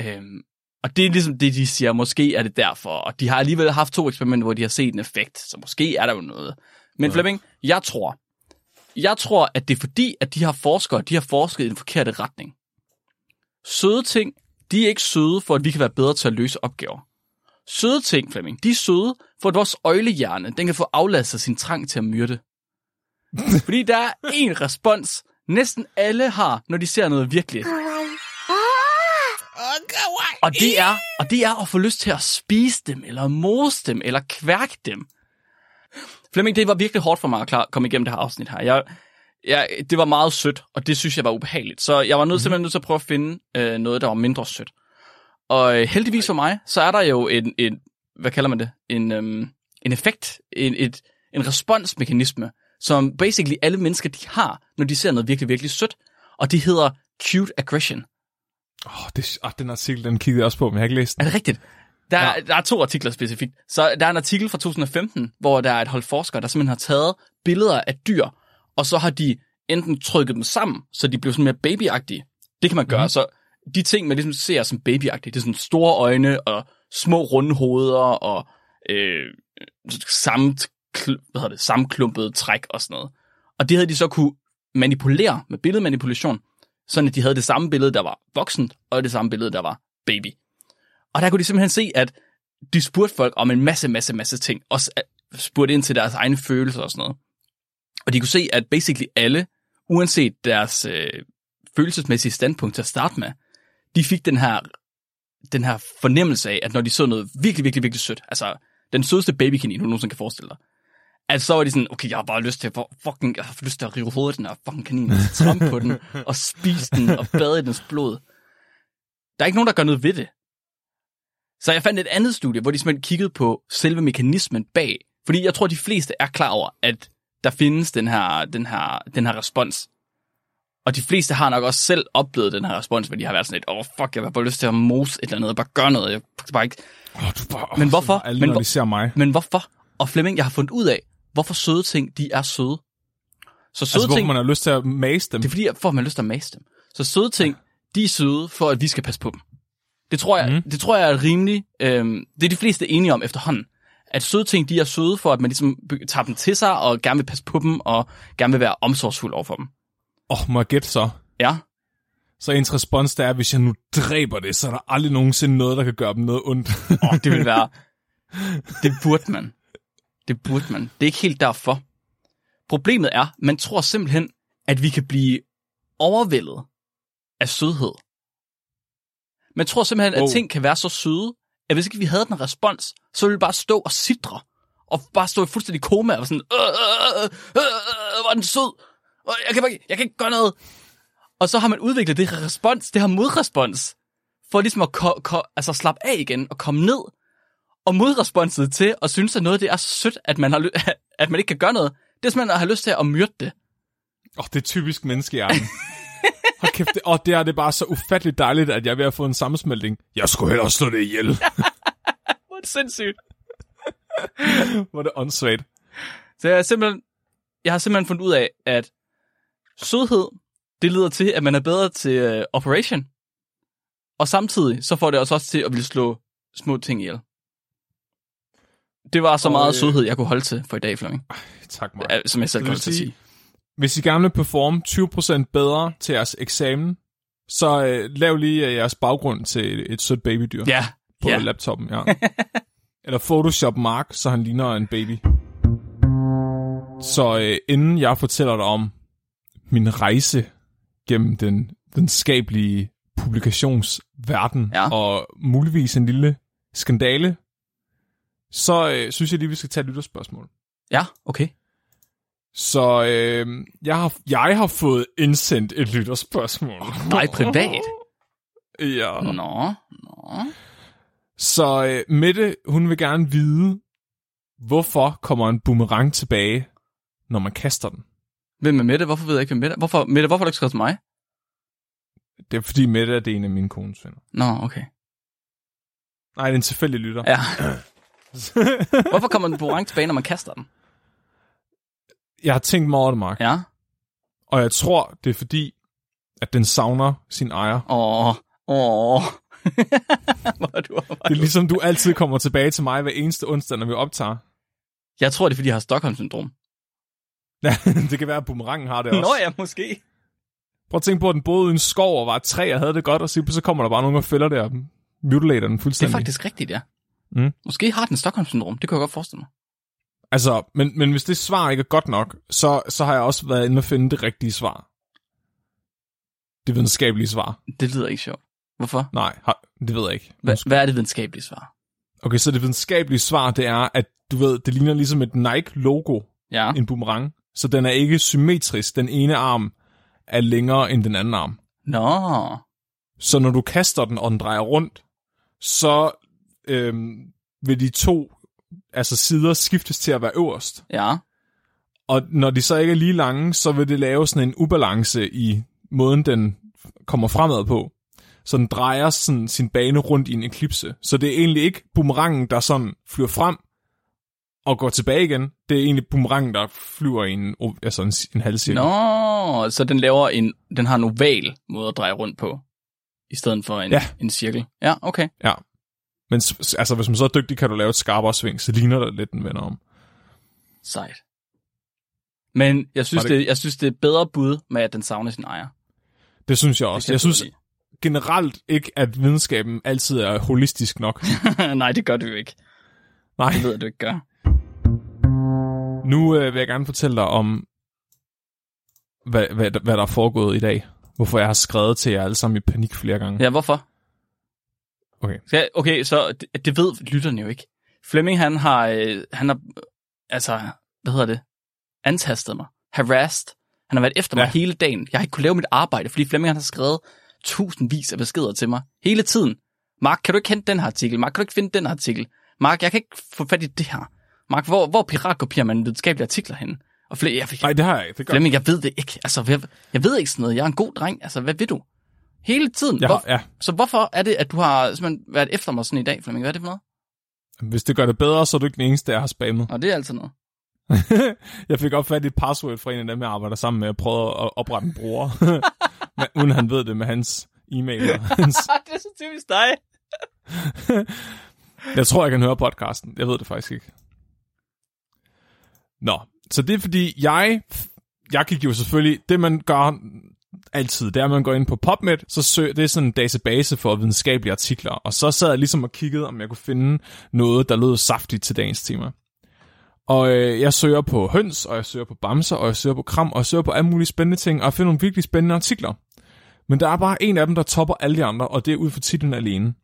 Øhm, og det er ligesom det, de siger, måske er det derfor. Og de har alligevel haft to eksperimenter, hvor de har set en effekt, så måske er der jo noget. Men ja. Flemming, jeg tror, jeg tror, at det er fordi, at de her forskere, de har forsket i den forkerte retning. Søde ting, de er ikke søde, for at vi kan være bedre til at løse opgaver. Søde ting, Flemming, de er søde, for at vores øjlehjerne, den kan få aflastet sin trang til at myrde. Fordi der er en respons, næsten alle har, når de ser noget virkeligt. Og det er, og det er at få lyst til at spise dem, eller mose dem, eller kværke dem. Flemming, det var virkelig hårdt for mig at komme igennem det her afsnit her. Jeg, jeg, det var meget sødt, og det synes jeg var ubehageligt. Så jeg var nødt, simpelthen nødt til at prøve at finde øh, noget, der var mindre sødt. Og øh, heldigvis for mig, så er der jo en, en hvad kalder man det? En, øhm, en effekt, en, et, en responsmekanisme, som basically alle mennesker, de har, når de ser noget virkelig, virkelig sødt. Og det hedder cute aggression. Oh, det, oh, den artikel, den kiggede jeg også på, men jeg har ikke læst Er den. det rigtigt? Der, Ja. der er to artikler specifikt. Så der er en artikel fra 2015, hvor der er et hold forskere, der simpelthen har taget billeder af dyr, og så har de enten trykket dem sammen, så de bliver sådan mere babyagtige. Det kan man gøre. Mm. Så de ting, man ligesom ser som babyagtige, det er sådan store øjne og små runde hoveder og øh, samt, hvad hedder det, sammenklumpede træk og sådan noget. Og det havde de så kunne manipulere med billedmanipulation, sådan at de havde det samme billede, der var voksent, og det samme billede, der var baby. Og der kunne de simpelthen se, at de spurgte folk om en masse, masse, masse ting. Også at- spurgte ind til deres egne følelser og sådan noget. Og de kunne se, at basically alle, uanset deres øh, følelsesmæssige standpunkt til at starte med, de fik den her, den her fornemmelse af, at når de så noget virkelig, virkelig, virkelig sødt, altså den sødeste babykanin, du nogensinde kan forestille dig, at så var de sådan, okay, jeg har bare lyst til at, fucking, jeg har lyst til at rive hovedet af den her fucking kanin, og trampe på den, og spise den, og bade i dens blod. Der er ikke nogen, der gør noget ved det. Så jeg fandt et andet studie, hvor de simpelthen kiggede på selve mekanismen bag. Fordi jeg tror, de fleste er klar over, at der findes den her, den her, den her respons. Og de fleste har nok også selv oplevet den her respons, hvor de har været sådan lidt, åh oh, fuck, jeg har bare lyst til at mose et eller andet, og bare gøre noget. Jeg bare ikke... Oh, du bare, oh, Men hvorfor? Alle, Men hvor- ser mig. Men hvorfor? Og Flemming, jeg har fundet ud af, hvorfor søde ting, de er søde. Så søde Altså, ting, man har lyst til at mase dem. det er fordi, for at man har lyst til at mase dem. Så søde ting, de er søde, for at vi skal passe på dem. Det tror jeg, mm. det tror jeg er rimeligt. Øhm, det er de fleste enige om efterhånden. At søde ting, de er søde for, at man ligesom tager dem til sig, og gerne vil passe på dem, og gerne vil være omsorgsfuld over for dem. Åh, oh, må jeg gætte så? Ja, Så ens respons, der er, hvis jeg nu dræber det, så er der aldrig nogensinde noget, der kan gøre dem noget ondt. oh, det vil være... Det burde man. Det burde man. Det er ikke helt derfor. Problemet er, man tror simpelthen, at vi kan blive overvældet af sødhed. Man tror simpelthen, at Oh. ting kan være så søde, at hvis ikke vi havde den respons, så ville vi bare stå og sidre. Og bare stå i fuldstændig koma og sådan, øh, øh, øh, øh, er den sød. Jeg kan, bare, jeg kan ikke gøre noget. Og så har man udviklet det her respons, det her modrespons, for ligesom at ko- ko- altså slappe af igen og komme ned. Og modresponset til at synes, at noget det er så sødt, at man, har ly- at man ikke kan gøre noget, det er simpelthen at have lyst til at myrde det. Åh, oh, det er typisk menneskehjernen. Hold kæft, det, oh, det er det bare så ufatteligt dejligt, at jeg er ved at få en sammensmeltning. Jeg skulle hellere slå det ihjel. Hvor er det sindssygt. Hvor er det åndssvagt. Så jeg, er simpelthen, jeg har simpelthen fundet ud af, at sødhed, det leder til, at man er bedre til uh, operation. Og samtidig, så får det os også til at ville slå små ting ihjel. Det var så Og, meget øh, sødhed, jeg kunne holde til for i dag, Flemming. Tak. Ja, Som jeg selv kan sige- sige. Hvis I gerne vil performe 20% bedre til jeres eksamen, så øh, lav lige øh, jeres baggrund til et, et sødt babydyr Ja, på ja. laptoppen. Ja. Eller Photoshop Mark, så han ligner en baby. Så øh, inden jeg fortæller dig om min rejse gennem den videnskabelige publikationsverden, Ja. og muligvis en lille skandale, så øh, synes jeg lige, vi skal tage et lytterspørgsmål. ja, okay. Så øh, jeg, har, jeg har fået indsendt et lytterspørgsmål. Nej, privat. Ja. Nå, nå. Så øh, Mette, hun vil gerne vide, hvorfor kommer en boomerang tilbage, når man kaster den? Hvem er Mette? Hvorfor ved jeg ikke, hvem Mette er? Hvorfor, Mette, hvorfor har du ikke skrevet til mig? Det er fordi Mette er det en af mine kones venner. Nå, okay. Nej, det er en tilfældig lytter. Ja. Hvorfor kommer den boomerang tilbage, når man kaster den? Jeg har tænkt mig over det, Mark. Ja. Og jeg tror, det er fordi, at den savner sin ejer. Åh, åh. Hvor du, hvor Det er ligesom, du altid kommer tilbage til mig hver eneste onsdag, når vi optager. Jeg tror, det er, fordi jeg har Stockholm-syndrom. Ja, det kan være, at boomerangen har det også. Nå ja, måske. Prøv at tænke på, at den boede i en skov og var et træ og havde det godt, og så, så kommer der bare nogen og fælder det og mutilater den Det er fuldstændig. faktisk rigtigt, ja. Mm. Måske har den Stockholm-syndrom. Det kan jeg godt forestille mig. Altså, men, men hvis det svar ikke er godt nok, så, så har jeg også været inde og finde det rigtige svar. Det videnskabelige svar. Det lyder ikke sjovt. Hvorfor? Nej, det ved jeg ikke. Hvad, hvad er det videnskabelige svar? Okay, så det videnskabelige svar, det er, at du ved, det ligner ligesom et Nike-logo, Ja. en boomerang. Så den er ikke symmetrisk. Den ene arm er længere end den anden arm. Nå. Så når du kaster den, og den drejer rundt, så øhm, vil de to altså sider skiftes til at være øverst. Ja. Og når de så ikke er lige lange, så vil det lave sådan en ubalance i måden, den kommer fremad på. Så den drejer sådan sin bane rundt i en eklipse. Så det er egentlig ikke boomerangen, der sådan flyver frem og går tilbage igen. Det er egentlig boomerangen, der flyver i en, altså en, en halvcirkel. Nå, så den laver en, den har en oval måde at dreje rundt på, i stedet for en, Ja. en cirkel. Ja, okay. Ja. Men altså, hvis man så er dygtig, kan du lave et skarpere sving, så ligner det lidt, den vender om. Sejt. Men jeg synes, det... det- jeg synes, det er bedre bud med, at den savner sin ejer. Det synes jeg også. Jeg synes godt generelt ikke, at videnskaben altid er holistisk nok. lide. Nej, det gør du jo ikke. Nej. Det ved jeg, du ikke gør. Nu øh, vil jeg gerne fortælle dig om, hvad, hvad, hvad der er foregået i dag. Hvorfor jeg har skrevet til jer alle sammen i panik flere gange. Ja, hvorfor? Okay. Skal, okay, så det, det ved lytterne jo ikke. Flemming, han har, øh, han har, altså, hvad hedder det? Antastet mig. Harassed. Han har været efter mig Ja. hele dagen. Jeg har ikke kunnet lave mit arbejde, fordi Flemming han har skrevet tusindvis af beskeder til mig. Hele tiden. Mark, kan du ikke hente den her artikel? Mark, kan du ikke finde den her artikel? Mark, jeg kan ikke få fat i det her. Mark, hvor, hvor piratkopierer man videnskabelige artikler hen? Og flere, jeg, Nej, det har jeg ikke. Det Flemming, jeg ved det ikke. Altså, jeg, jeg ved ikke sådan noget. Jeg er en god dreng. Altså, hvad ved du? Hele tiden. jeg. Hvor, Ja, Så hvorfor er det, at du har simpelthen været efter mig sådan i dag, Flemming? Hvad er det for noget? hvis det gør det bedre, så er du ikke den eneste, jeg har spammet. Og det er altid noget. jeg fik opfattet et password fra en af dem, jeg arbejder sammen med, og prøvede at oprette en bruger. Men, uden han ved det med hans e-mail. og Hans... det er så typisk dig. Jeg tror, jeg kan høre podcasten. Jeg ved det faktisk ikke. Nå, så det er fordi, jeg, jeg gik jo selvfølgelig, det man gør altid, det er, at man går ind på PubMed, så søger, det er sådan en database for videnskabelige artikler, og så sad jeg ligesom og kiggede, om jeg kunne finde noget, der lød saftigt til dagens tema. Og øh, jeg søger på høns, og jeg søger på bamser, og jeg søger på kram, og jeg søger på alle mulige spændende ting, og jeg finder nogle virkelig spændende artikler. Men der er bare en af dem, der topper alle de andre, og det er ud for titlen alene.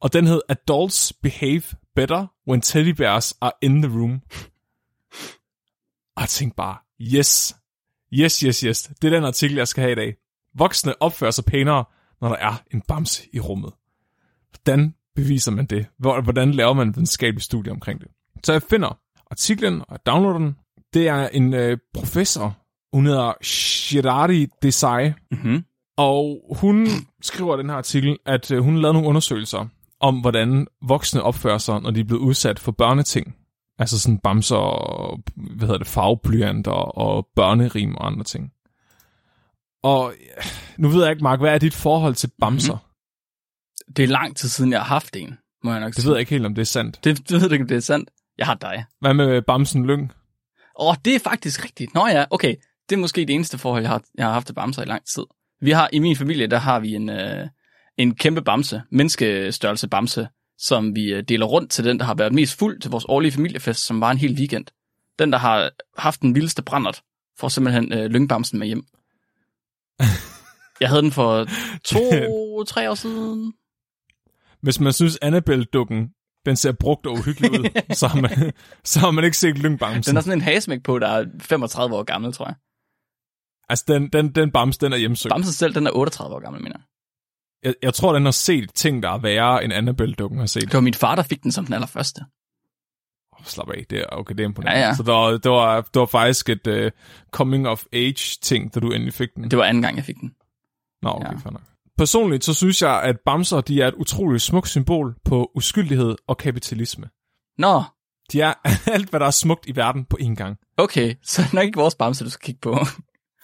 Og den hed Adults Behave Better When Teddy Bears Are In The Room. Og jeg tænkte bare, yes, yes, yes, yes, det er den artikel, jeg skal have i dag. Voksne opfører sig pænere, når der er en bams i rummet. Hvordan beviser man det? Hvor- Hvordan laver man en videnskabelig studie omkring det? Så jeg finder artiklen, og downloader den. Det er en øh, professor, hun hedder Shirari Desai, Mm-hmm. og hun skriver i den her artikel, at øh, hun lavede nogle undersøgelser om, hvordan voksne opfører sig, når de er blevet udsat for børneting. Altså sådan bamser og hvad hedder det, farveblyanter og børnerim og andre ting. Og nu ved jeg ikke, Mark, hvad er dit forhold til bamser? Mm-hmm. Det er lang tid siden, jeg har haft en, må jeg nok Det sige. ved jeg ikke helt, om det er sandt. Det, det ved du ikke, om det er sandt. Jeg har dig. Hvad med bamsen Lyng? Åh, det er faktisk rigtigt. Nå ja, okay. Det er måske det eneste forhold, jeg har, jeg har haft til bamser i lang tid. Vi har I min familie, der har vi en, øh, en kæmpe bamse, menneskestørrelse bamse, som vi øh, deler rundt til den, der har været mest fuld til vores årlige familiefest, som var en hel weekend. Den, der har haft den vildeste brændert, får simpelthen øh, lyngbamsen med hjem. Jeg havde den for to-tre år siden. Hvis man synes, Annabelle-dukken, den ser brugt og uhyggelig ud, så, har man, så har man ikke set Lyngbamsen. Den har sådan en hasmæk på, der er 35 år gammel, tror jeg. Altså, den, den, den bams, den er hjemsøgt. Bamsen selv, den er 38 år gammel, mener jeg. Jeg, jeg tror, den har set ting, der er værre, end Annabelle-dukken har set. Det var min far, der fik den som den allerførste. Oh, slap af, det er, okay, det er imponerende. Ja, ja. Så der, var- det, var, det var faktisk et uh, coming-of-age-ting, da du endelig fik den. Det var anden gang, jeg fik den. Nå, okay, ja. fair nok. Personligt, så synes jeg, at bamser, de er et utroligt smukt symbol på uskyldighed og kapitalisme. Nå, De er alt, hvad der er smukt i verden på én gang. okay, så er det nok ikke vores bamse, du skal kigge på.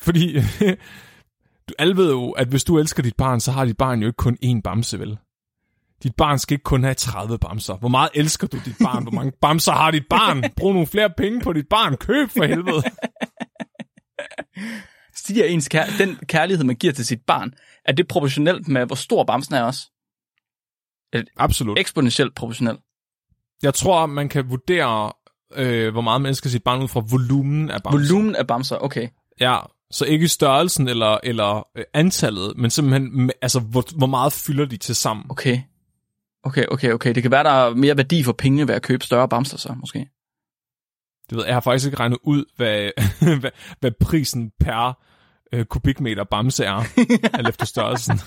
Fordi du alle ved jo, at hvis du elsker dit barn, så har dit barn jo ikke kun én bamse, vel? Dit barn skal ikke kun have 30 bamser. Hvor meget elsker du dit barn? Hvor mange bamser har dit barn? Brug nogle flere penge på dit barn. Køb for helvede. Stiger ens kær- den kærlighed, man giver til sit barn, er det proportionelt med, hvor stor bamsen er også? Absolut. Eksponentielt proportionelt. Jeg tror, man kan vurdere, øh, hvor meget man elsker sit barn ud fra volumen af bamser. Volumen af bamser, okay. Ja, så ikke størrelsen eller, eller øh, antallet, men simpelthen, altså, hvor, hvor meget fylder de til sammen. Okay. Okay, okay, okay. Det kan være, der er mere værdi for pengene ved at købe større bamser så, måske. Det ved, jeg jeg har faktisk ikke regnet ud, hvad, hvad, hvad prisen per øh, kubikmeter bamse er, alt efter størrelsen.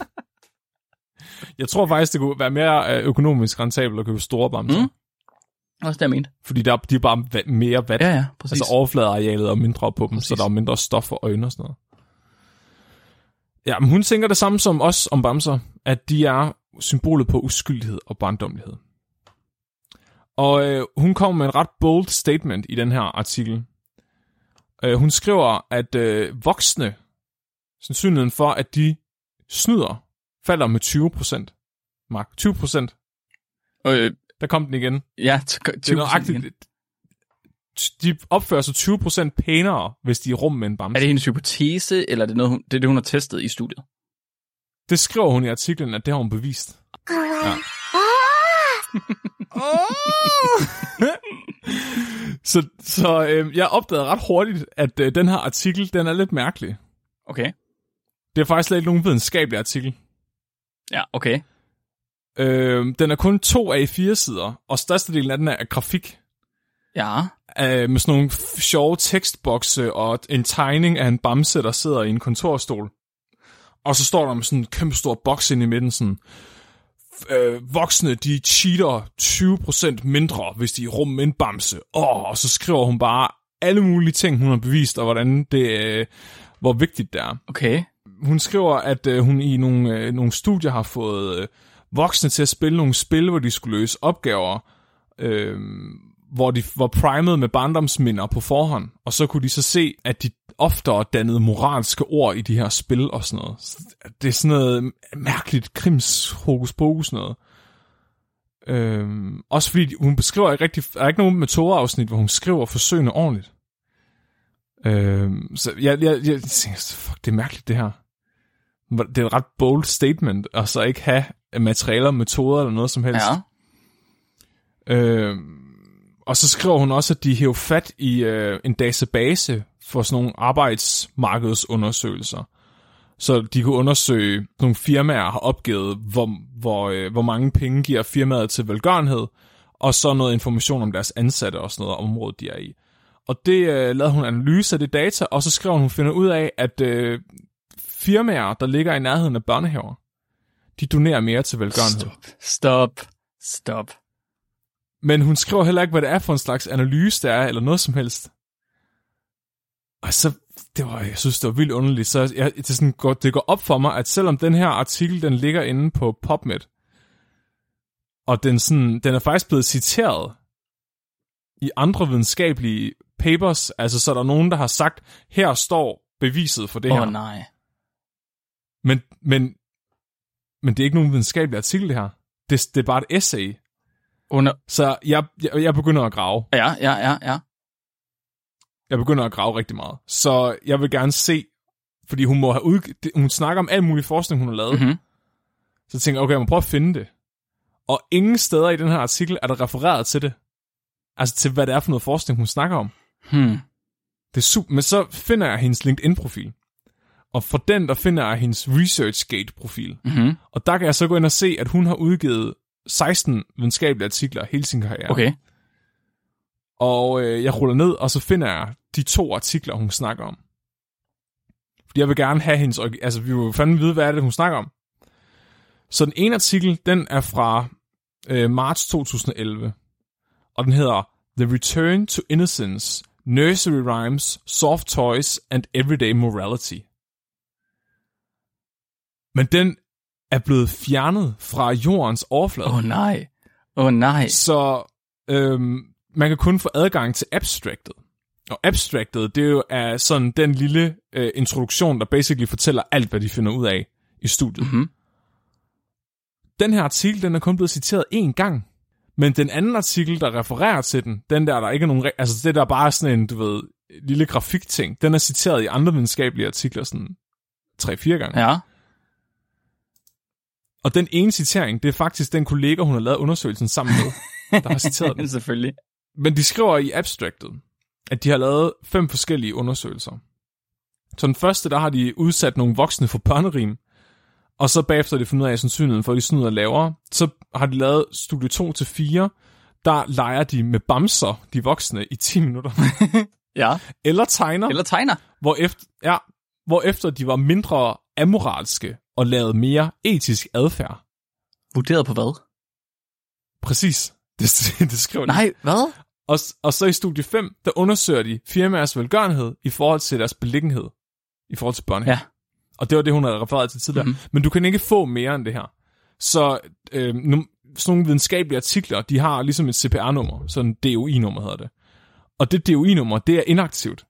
Jeg tror faktisk, det kunne være mere øh, økonomisk rentabelt at købe store bamser, Mm. Også det, jeg mente. fordi der, de er bare va- mere vat. Ja, ja, præcis. Altså overfladearealet er mindre på dem, Præcis. så der er mindre stof for øjne og sådan noget. Ja, men hun tænker det samme som os om bamser, at de er symbolet på uskyldighed og barndommelighed. Og øh, hun kommer med en ret bold statement i den her artikel. Øh, hun skriver, at øh, voksne, sandsynligheden for, at de snyder, falder med 20%. Mark, 20%. øh, Der kom den igen. ja, t- Det er nøjagtigt. De opfører sig 20% pænere, hvis de er i rum med en bamse. Er det hendes hypotese, eller er det, noget, hun, det er det, hun har testet i studiet? Det skriver hun i artiklen, at det har hun bevist. Ja. så så øh, jeg opdagede ret hurtigt, at øh, den her artikel, den er lidt mærkelig. Okay. Det er faktisk slet ikke nogen videnskabelig artikel. Ja, okay. Øh, den er kun to af fire sider, og størstedelen af den er grafik. Ja. Øh, med sådan nogle sjove tekstbokse og en tegning af en bamse, der sidder i en kontorstol. Og så står der med sådan en kæmpe stor boks ind i midten, sådan, øh, voksne, de cheater 20% mindre, hvis de er rum med en bamse. Åh, og så skriver hun bare alle mulige ting, hun har bevist, og hvordan det, øh, hvor vigtigt det er. Okay. Hun skriver, at øh, hun i nogle, øh, nogle studier har fået øh, voksne til at spille nogle spil, hvor de skulle løse opgaver, øh, hvor de var primet med barndomsminder på forhånd, og så kunne de så se, at de oftere dannede moralske ord i de her spil og sådan noget. Så Det er sådan noget mærkeligt krims hokus pokus noget. Øhm, også fordi hun beskriver ikke rigtig, der er ikke nogen metodeafsnit, hvor hun skriver forsøgene ordentligt. Øhm, så jeg, jeg, jeg tænker, fuck, det er mærkeligt det her. Det er et ret bold statement, og så ikke have materialer, metoder eller noget som helst. Ja. Øhm, og så skriver hun også, at de hæver fat i øh, en database for sådan nogle arbejdsmarkedsundersøgelser. Så de kunne undersøge, nogle firmaer har opgivet, hvor, hvor, øh, hvor mange penge giver firmaet til velgørenhed, og så noget information om deres ansatte og sådan noget område, de er i. Og det øh, lavede hun analyse af det data, og så skrev hun, hun finder ud af, at øh, firmaer, der ligger i nærheden af børnehaver, de donerer mere til velgørenhed. Stop. Stop. Stop. Men hun skriver heller ikke, hvad det er for en slags analyse, der er, eller noget som helst. Og så, det var, jeg synes, det var vildt underligt. Så jeg, det, sådan går, det går op for mig, at selvom den her artikel, den ligger inde på PubMed, og den, sådan, den er faktisk blevet citeret i andre videnskabelige papers, altså så er der nogen, der har sagt, her står beviset for det Åh her. oh, nej. Men, men, men det er ikke nogen videnskabelig artikel, det her. Det, det er bare et essay. Under... Så jeg, jeg, jeg begynder at grave. Ja, ja, ja, ja. Jeg begynder at grave rigtig meget. Så jeg vil gerne se, fordi hun må have ud, hun snakker om al mulig forskning, hun har lavet. Mm-hmm. Så tænker jeg, okay, jeg må prøve at finde det. Og ingen steder i den her artikel er der refereret til det. Altså til, hvad det er for noget forskning, hun snakker om. Hmm. Det er super. Men så finder jeg hendes LinkedIn-profil. Og for den, der finder jeg hendes ResearchGate-profil. Mm-hmm. Og der kan jeg så gå ind og se, at hun har udgivet 16 videnskabelige artikler hele sin karriere. Okay. Og øh, jeg ruller ned, og så finder jeg de to artikler, hun snakker om. Fordi jeg vil gerne have hendes... Altså, vi vil jo fandme vide, hvad er det, hun snakker om. Så den ene artikel, den er fra øh, marts 2011. Og den hedder The Return to Innocence, Nursery Rhymes, Soft Toys and Everyday Morality. Men den er blevet fjernet fra jordens overflade. Åh oh, nej. Åh oh, nej. Så øhm, man kan kun få adgang til abstractet. Og abstractet, det er jo er sådan den lille øh, introduktion, der basically fortæller alt, hvad de finder ud af i studiet. Mhm. Den her artikel, den er kun blevet citeret én gang. Men den anden artikel, der refererer til den, den der, der ikke er nogen... Altså det der bare sådan en, du ved, lille grafikting, den er citeret i andre videnskabelige artikler sådan 3-4 gange. Ja. Og den ene citering, det er faktisk den kollega, hun har lavet undersøgelsen sammen med, der har citeret den. Selvfølgelig. Men de skriver i abstractet, at de har lavet fem forskellige undersøgelser. Så den første, der har de udsat nogle voksne for børnerim, og så bagefter har de fundet af, sandsynligheden for, at de snyder lavere. Så har de lavet studie 2 til 4, der leger de med bamser, de voksne, i 10 minutter. Ja. Eller tegner, Eller tegner. hvor efter, ja, hvor efter de var mindre amoralske og lavede mere etisk adfærd. Vurderet på hvad? Præcis. Det, det skriver de. Nej, hvad? Og, og så i studie 5, der undersøger de firmaers velgørenhed i forhold til deres beliggenhed. I forhold til børnehave. Ja. Og det var det, hun havde refereret til tidligere. Mhm. Mm-hmm. Men du kan ikke få mere end det her. Så øh, nu, sådan nogle videnskabelige artikler, de har ligesom et CPR-nummer. Sådan DOI-nummer hedder det. Og det DOI-nummer, det er inaktivt.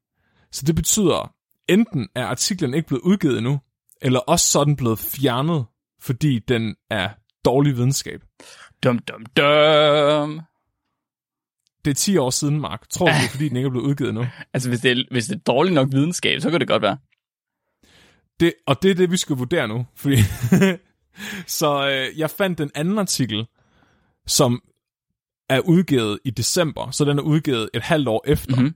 Så det betyder, enten er artiklen ikke blevet udgivet endnu, eller også så den blevet fjernet, fordi den er dårlig videnskab. Dum, dum, dum. Det er 10 år siden, Mark. Tror du, det er, fordi den ikke er blevet udgivet endnu? Altså, hvis det, er, hvis det er dårligt nok videnskab, så kan det godt være. Det, og det er det, vi skal vurdere nu. Fordi så øh, jeg fandt den anden artikel, som er udgivet i december, så den er udgivet et halvt år efter. Mhm. Mm-hmm.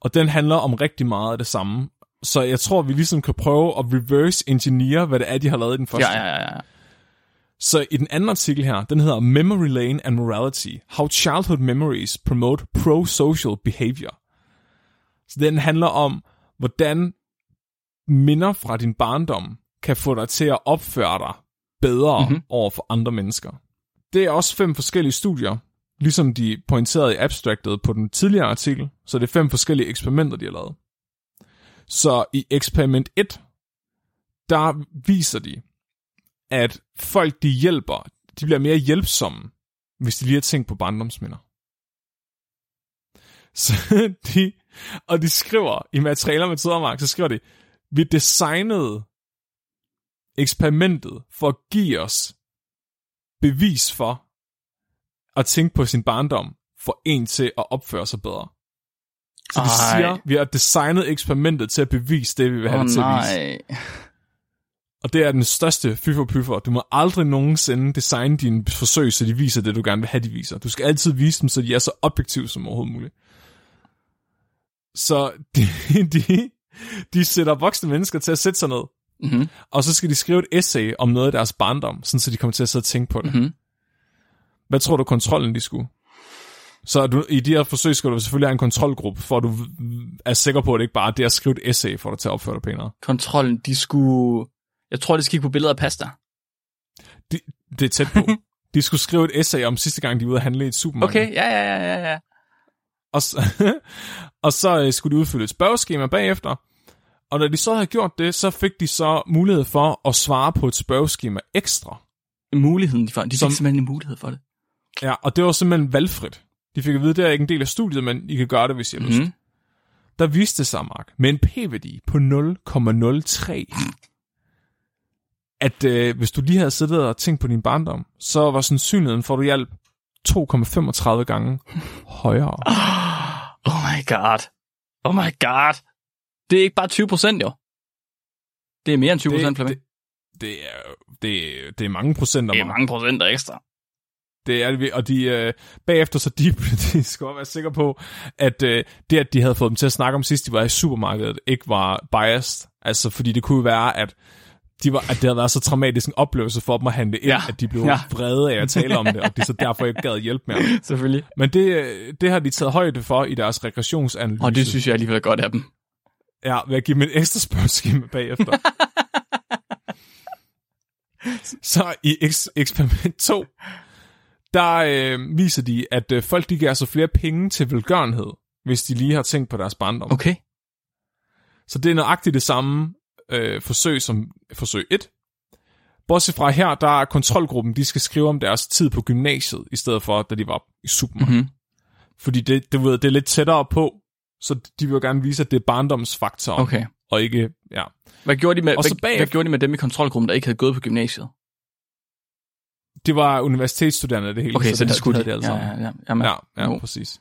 Og den handler om rigtig meget af det samme. Så jeg tror, vi ligesom kan prøve at reverse engineer, hvad det er, de har lavet i den første. Ja, ja, ja, ja. Så i den anden artikel her, den hedder Memory Lane and Morality. How Childhood Memories Promote Pro-Social Behavior. Så den handler om, hvordan minder fra din barndom kan få dig til at opføre dig bedre Mhm. mm-hmm. over for andre mennesker. Det er også fem forskellige studier, ligesom de pointerede i abstractet på den tidligere artikel, så det er fem forskellige eksperimenter, de har lavet. Så i eksperiment 1, der viser de, at folk, de hjælper, de bliver mere hjælpsomme, hvis de lige har tænkt på barndomsminder. Så de, og de skriver i materialer med Tidermark, så skriver de, vi designede eksperimentet for at give os bevis for at tænke på sin barndom, for en til at opføre sig bedre. Så de Ej. siger, vi har designet eksperimentet til at bevise det, vi vil have Åh det til at vise. nej. Og det er den største fy for pyffer. Du må aldrig nogensinde designe dine forsøg, så de viser det, du gerne vil have, de viser. Du skal altid vise dem, så de er så objektive som overhovedet muligt. Så de, de, de sætter voksne mennesker til at sætte sig ned, Mm-hmm. og så skal de skrive et essay om noget af deres barndom, sådan så de kommer til at sidde og tænke på det. Mm-hmm. Hvad tror du, kontrollen de skulle? Så du, i de her forsøg skal du selvfølgelig have en kontrolgruppe, for at du er sikker på, at det ikke bare er det at skrive et essay, for dig til at opføre dig pænere. Kontrollen, de skulle... Jeg tror, de skal kigge på billeder af pasta. Det, det er tæt på. De skulle skrive et essay om sidste gang, de var ude at handle i et supermarked. Okay, ja, ja, ja, ja, ja. Og så, og så øh, skulle de udfylde et spørgeskema bagefter. Og når de så havde gjort det, så fik de så mulighed for at svare på et spørgeskema ekstra. Muligheden, de, får, de fik Som- simpelthen en mulighed for det. Ja, og det var simpelthen valgfrit. De fik at vide, at det er ikke en del af studiet, men I kan gøre det, hvis I har lyst. Mm-hmm. Der viste det sig, Mark, med en p-værdi på 0,03, at øh, hvis du lige havde siddet og tænkt på din barndom, så var sandsynligheden for, at du hjalp 2,35 gange højere. Oh my god. Oh my god. Det er ikke bare 20 procent, jo. Det er mere end 20 procent, det, Flemming. det, det, er, det, er- det er mange procenter, Det er mange procenter ekstra. Det er og de øh, bagefter så de, de skal være sikre på, at øh, det, at de havde fået dem til at snakke om sidst, de var i supermarkedet, ikke var biased. Altså, fordi det kunne være, at, de var, at det havde været så traumatisk en oplevelse for dem at handle ind, Ja. at de blev Ja. vrede af at tale om det, og de så derfor ikke gad hjælpe mere. Selvfølgelig. Men det, øh, det har de taget højde for i deres regressionsanalyse. Og det synes jeg alligevel er godt af dem. Ja, ved at give dem et ekstra spørgeskema bagefter. så i eks- eksperiment 2, der øh, viser de, at øh, folk de giver altså flere penge til velgørenhed, hvis de lige har tænkt på deres barndom. Okay. Så det er nøjagtigt det samme øh, forsøg som forsøg 1. Bortset fra her, der er kontrolgruppen, de skal skrive om deres tid på gymnasiet, i stedet for, da de var i supermarkedet. Mm-hmm. Fordi det, det, ved, det er lidt tættere på, så de vil jo gerne vise, at det er barndomsfaktoren, Okay. og ikke, ja. Hvad gjorde, de med, Og så hvad, hvad gjorde de med dem i kontrolgruppen, der ikke havde gået på gymnasiet? Det var universitetsstuderende det hele. Okay, så, så det havde- skulle de. det alle ja, ja, ja. Jamen, Ja, ja, Jo. præcis.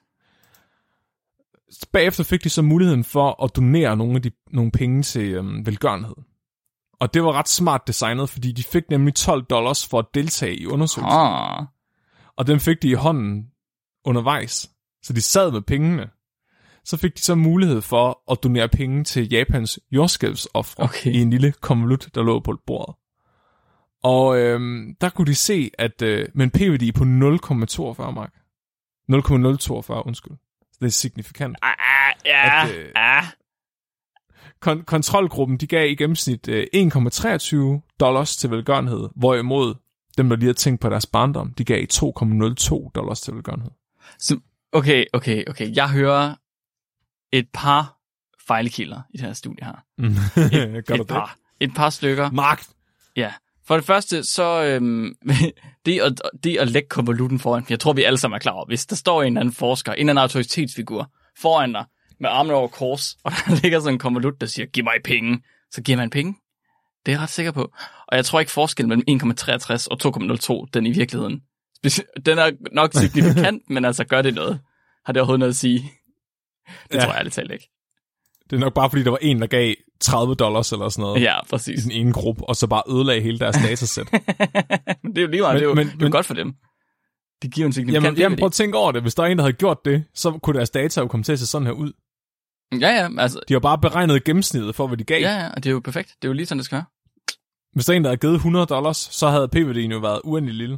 Bagefter fik de så muligheden for at donere nogle, af de, nogle penge til øhm, velgørenhed. Og det var ret smart designet, fordi de fik nemlig 12 dollars for at deltage i undersøgelsen. Ah. Og dem fik de i hånden undervejs. Så de sad med pengene. Så fik de så mulighed for at donere penge til Japans jordskælvsoffre Okay. i en lille konvolut, der lå på bordet. Og øhm, der kunne de se, at øh, med en p-værdi på 0,42 mark. 0,042, undskyld. Det er signifikant. Ah, ja, At, øh, ah. Kon- kontrolgruppen, de gav i gennemsnit øh, 1,23 dollars til velgørenhed, hvorimod dem, der lige har tænkt på deres barndom, de gav 2,02 dollars til velgørenhed. Så, okay, okay, okay. Jeg hører et par fejlkilder i det her studie her. Du et det? par. Et par stykker. Mark, Ja. For det første, så øhm, det, at, det at lægge konvolutten foran, jeg tror, vi alle sammen er klar over, hvis der står en eller anden forsker, en eller anden autoritetsfigur foran dig, med armene over kors, og der ligger sådan en konvolut, der siger, giv mig penge, så giver man penge. Det er jeg ret sikker på. Og jeg tror ikke forskellen mellem 1,63 og 2,02, den i virkeligheden. Den er nok signifikant, men altså gør det noget? Har det overhovedet noget at sige? Det Ja. tror jeg ærligt talt ikke. det er nok bare fordi, der var en, der gav 30 dollars eller sådan noget Ja, i præcis. den ene gruppe, og så bare ødelagde hele deres datasæt. men det er jo lige meget, Men- det er jo, men- det er jo men- godt for dem. De giver en signifikant jamen, jamen, prøv at tænke over det. Hvis der er en, der havde gjort det, så kunne deres data jo komme til at se sådan her ud. Ja, ja, altså, De har bare beregnet gennemsnittet for, hvad de gav. ja, ja, og det er jo perfekt. Det er jo lige sådan, det skal være. Hvis der er en, der havde givet 100 dollars, så havde p-værdien jo været uendelig lille.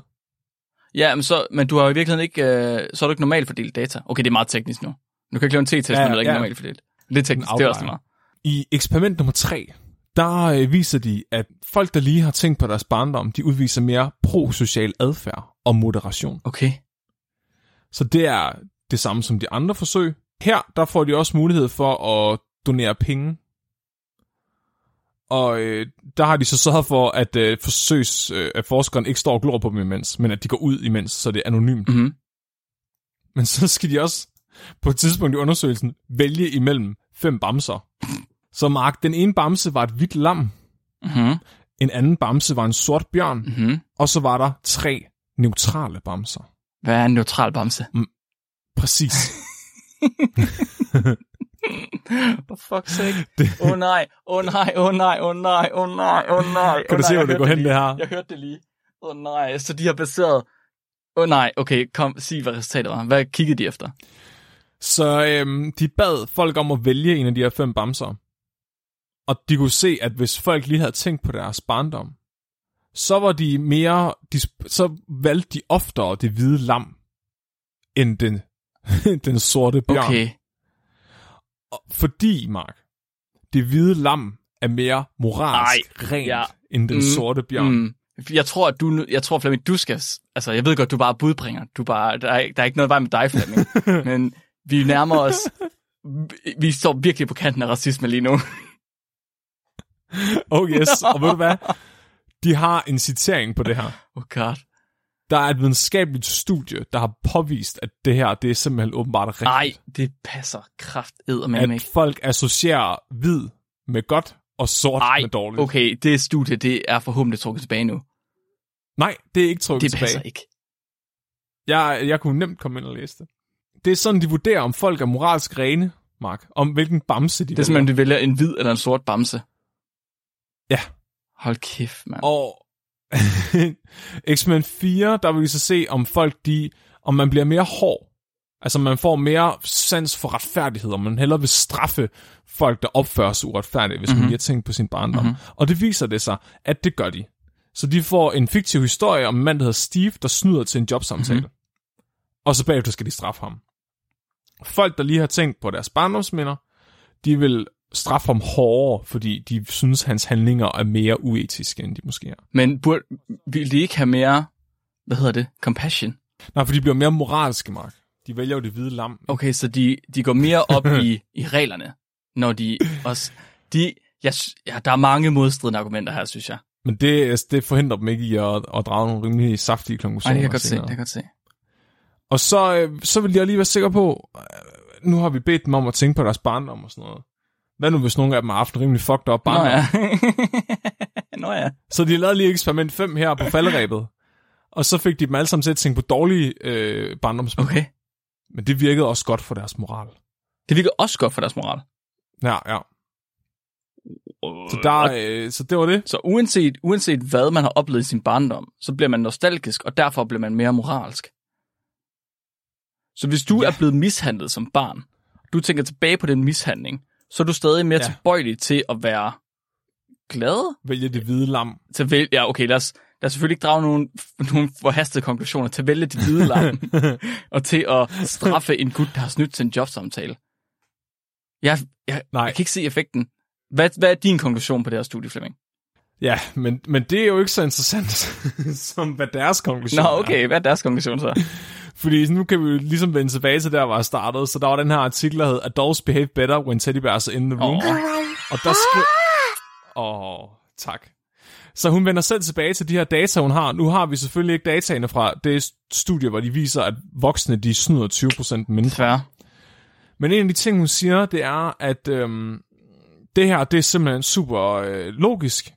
Ja, men, så, men du har jo i virkeligheden ikke, øh, så har du ikke normalt fordelt data. Okay, det er meget teknisk nu. Du kan ikke lave en t-test, Ja, ja, når ikke er ja. normalt fordelt. Det er teknisk, det er også meget. I eksperiment nummer 3, der øh, viser de, at folk, der lige har tænkt på deres barndom, de udviser mere prosocial adfærd og moderation. Okay. Så det er det samme som de andre forsøg. Her, der får de også mulighed for at donere penge. Og øh, der har de så sørget for, at øh, forsøgs, øh, at forskeren ikke står og glor på dem imens, men at de går ud imens, så det er anonymt. Mhm. Men så skal de også på et tidspunkt i undersøgelsen vælge imellem fem bamser. Så Mark, den ene bamse var et hvidt lam, Mhm. en anden bamse var en sort bjørn, Mhm. og så var der tre neutrale bamser. Hvad er en neutral bamse? Præcis. For fuck's sake. Åh oh, nej, åh oh, nej, åh oh, nej, åh oh, nej, åh oh, nej, åh oh, nej. Kan du se, hvor det går hen, det her? Jeg hørte det lige. Åh oh, nej, så de har baseret... Åh oh, nej, okay, kom, sig hvad resultatet var. Hvad kiggede de efter? Så øhm, de bad folk om at vælge en af de her fem bamser. Og de kunne se, at hvis folk lige havde tænkt på deres barndom, så var de mere, de, så valgte de oftere det hvide lam, end den, den sorte bjørn. Okay, Og Fordi, Mark, det hvide lam er mere moralsk Ej, rent, ja. end den Mm, sorte bjørn. Mm. Jeg tror, at du, jeg tror, Flemming, du skal, altså, jeg ved godt, du bare budbringer. Du bare, der, er, der er ikke noget vej med dig, Flemming. men vi nærmer os, vi- vi står virkelig på kanten af racisme lige nu. Oh yes, og ved du hvad? De har en citering på det her. Oh god. Der er et videnskabeligt studie, der har påvist, at det her, det er simpelthen åbenbart rigtigt. Nej, det passer kraft med at ikke. folk associerer hvid med godt og sort Ej, med dårligt. okay, det studie, det er forhåbentlig trukket tilbage nu. Nej, det er ikke trukket Det passer tilbage. ikke. Jeg, jeg kunne nemt komme ind og læse det. Det er sådan, de vurderer, om folk er moralsk rene, Mark. Om hvilken bamse de Det er simpelthen, du vælger en hvid eller en sort bamse. Ja. Hold kæft, mand. Og X-Men 4, der vil vi så se, om folk de, om man bliver mere hård. Altså man får mere sans for retfærdighed, og man hellere vil straffe folk, der opfører sig uretfærdigt, hvis mm-hmm. man lige har tænkt på sin barndom. Mm-hmm. Og det viser det sig, at det gør de. Så de får en fiktiv historie om en mand, der hedder Steve, der snyder til en jobsamtale. Mm-hmm. Og så bagefter skal de straffe ham. Folk, der lige har tænkt på deres barndomsminder, de vil straffe ham hårdere, fordi de synes, hans handlinger er mere uetiske, end de måske er. Men burde, vil de ikke have mere, hvad hedder det, compassion? Nej, for de bliver mere moralske, Mark. De vælger jo det hvide lam. Okay, så de, de går mere op i, i reglerne, når de også... De, jeg, ja, der er mange modstridende argumenter her, synes jeg. Men det, altså, det forhindrer dem ikke i at, at drage nogle rimelig saftige Nej, konklusioner. det kan jeg godt se, det kan jeg godt se. Og så, øh, så vil jeg lige være sikker på, øh, nu har vi bedt dem om at tænke på deres barndom og sådan noget. Hvad nu, hvis nogle af dem har haft en rimelig fucked up Nå barndom? ja. Nå ja. Så de lavede lige eksperiment 5 her på falderæbet. Og så fik de dem alle sammen til at tænke på dårlige øh, barndomsminder. Okay. Men det virkede også godt for deres moral. Det virker også godt for deres moral. Ja, ja. Så, der, øh, så det var det. Så uanset, uanset hvad man har oplevet i sin barndom, så bliver man nostalgisk, og derfor bliver man mere moralsk. Så hvis du ja. er blevet mishandlet som barn, du tænker tilbage på den mishandling, så er du stadig mere Ja. tilbøjelig til at være glad? Vælge det hvide lam. Til at vælge, ja, okay, lad os, lad os selvfølgelig ikke drage nogen, nogen forhastede konklusioner til at vælge det hvide lam, og til at straffe en gut, der har snydt til en jobsamtale. Jeg, jeg, Nej. jeg kan ikke se effekten. Hvad, hvad er din konklusion på det her studie, Flemming? Ja, men, men det er jo ikke så interessant, som hvad deres konklusion Nå, er. okay, hvad er deres konklusion så? Fordi nu kan vi jo ligesom vende tilbage til der, hvor jeg startede. Så der var den her artikel, der hed Adults Behave Better When Teddy Bears Are in the Room. Åh. Og der skrev... Åh, oh, tak. Så hun vender selv tilbage til de her data, hun har. Nu har vi selvfølgelig ikke dataene fra det studie, hvor de viser, at voksne de snyder 20% mindre. Færre. Men en af de ting, hun siger, det er, at øhm, det her, det er simpelthen super øh, logisk.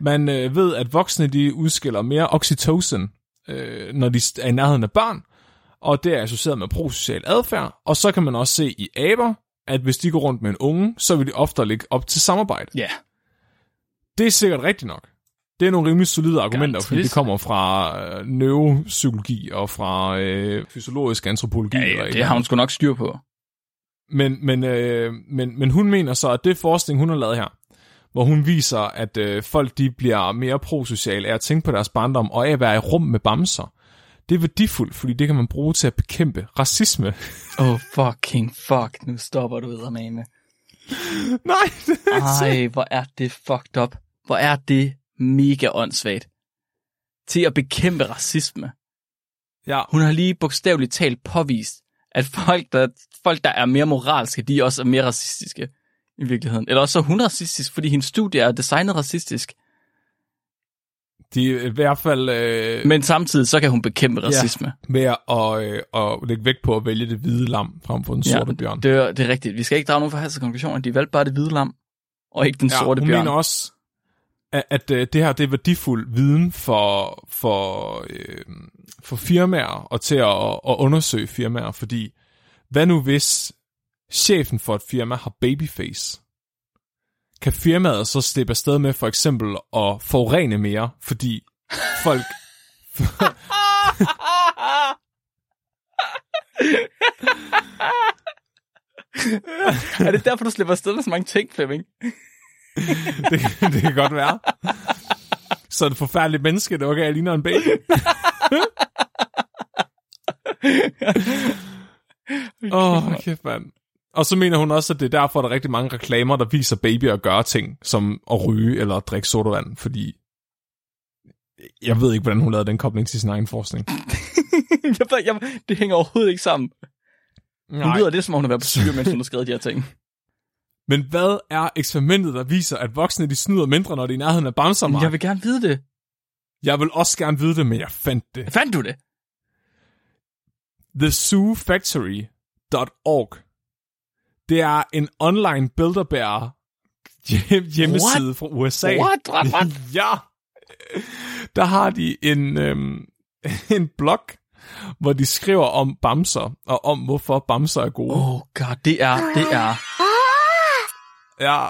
Man øh, ved, at voksne, de udskiller mere oxytocin, øh, når de er i nærheden af børn, og det er associeret med prosocial adfærd. Og så kan man også se i aber, at hvis de går rundt med en unge, så vil de ofte lægge op til samarbejde. Ja. Det er sikkert rigtigt nok. Det er nogle rimelig solide argumenter, fordi det kommer fra øh, neuropsykologi og fra øh, fysiologisk antropologi. Ja, eller ja, et det eller har hun sgu nok styr på. men, men, øh, men, men hun mener så, at det forskning, hun har lavet her, hvor hun viser, at øh, folk de bliver mere prosociale af at tænke på deres barndom, og af at være i rum med bamser. Det er værdifuldt, fordi det kan man bruge til at bekæmpe racisme. Oh, fucking fuck. Nu stopper du med. Nej, det er Ej, hvor er det fucked up. Hvor er det mega åndssvagt. Til at bekæmpe racisme. Ja, Hun har lige bogstaveligt talt påvist, at folk der, folk, der er mere moralske, de også er mere racistiske i virkeligheden. Eller også så er hun racistisk, fordi hendes studie er designet racistisk. de er i hvert fald øh, Men samtidig så kan hun bekæmpe racisme. med at, øh, at lægge vægt på at vælge det hvide lam frem for den sorte bjørn. Det er, det er rigtigt. Vi skal ikke drage nogen forhastede konklusioner. De valgte bare det hvide lam, og ikke den ja, sorte hun bjørn. mener også, at, at øh, det her det er værdifuld viden for, for, øh, for firmaer og til at, at undersøge firmaer, fordi hvad nu hvis chefen for et firma har babyface? Kan firmaet så slippe afsted med for eksempel at forurene mere, fordi folk... er det derfor, du slipper afsted med så mange ting, Flemming? det, det kan godt være. Så det forfærdeligt menneske, det okay, jeg ligner en baby. Åh, oh, kæft mand. Og så mener hun også, at det er derfor, at der er rigtig mange reklamer, der viser babyer at gøre ting, som at ryge eller at drikke sodavand, fordi jeg ved ikke, hvordan hun lavede den kobling til sin egen forskning. jeg, ved- jeg, det hænger overhovedet ikke sammen. Hun Nej. lyder lidt, som om hun har været på syge, mens hun har skrevet de her ting. Men hvad er eksperimentet, der viser, at voksne de snyder mindre, når de er i nærheden af bamser? Jeg vil gerne vide det. Jeg vil også gerne vide det, men jeg fandt det. Fandt du det? TheZooFactory.org. Det er en online hjem- hjemmeside What? fra USA. What? What? What? ja. Der har de en, øhm, en blog, hvor de skriver om bamser, og om hvorfor bamser er gode. Oh god, det er, det er... Ja,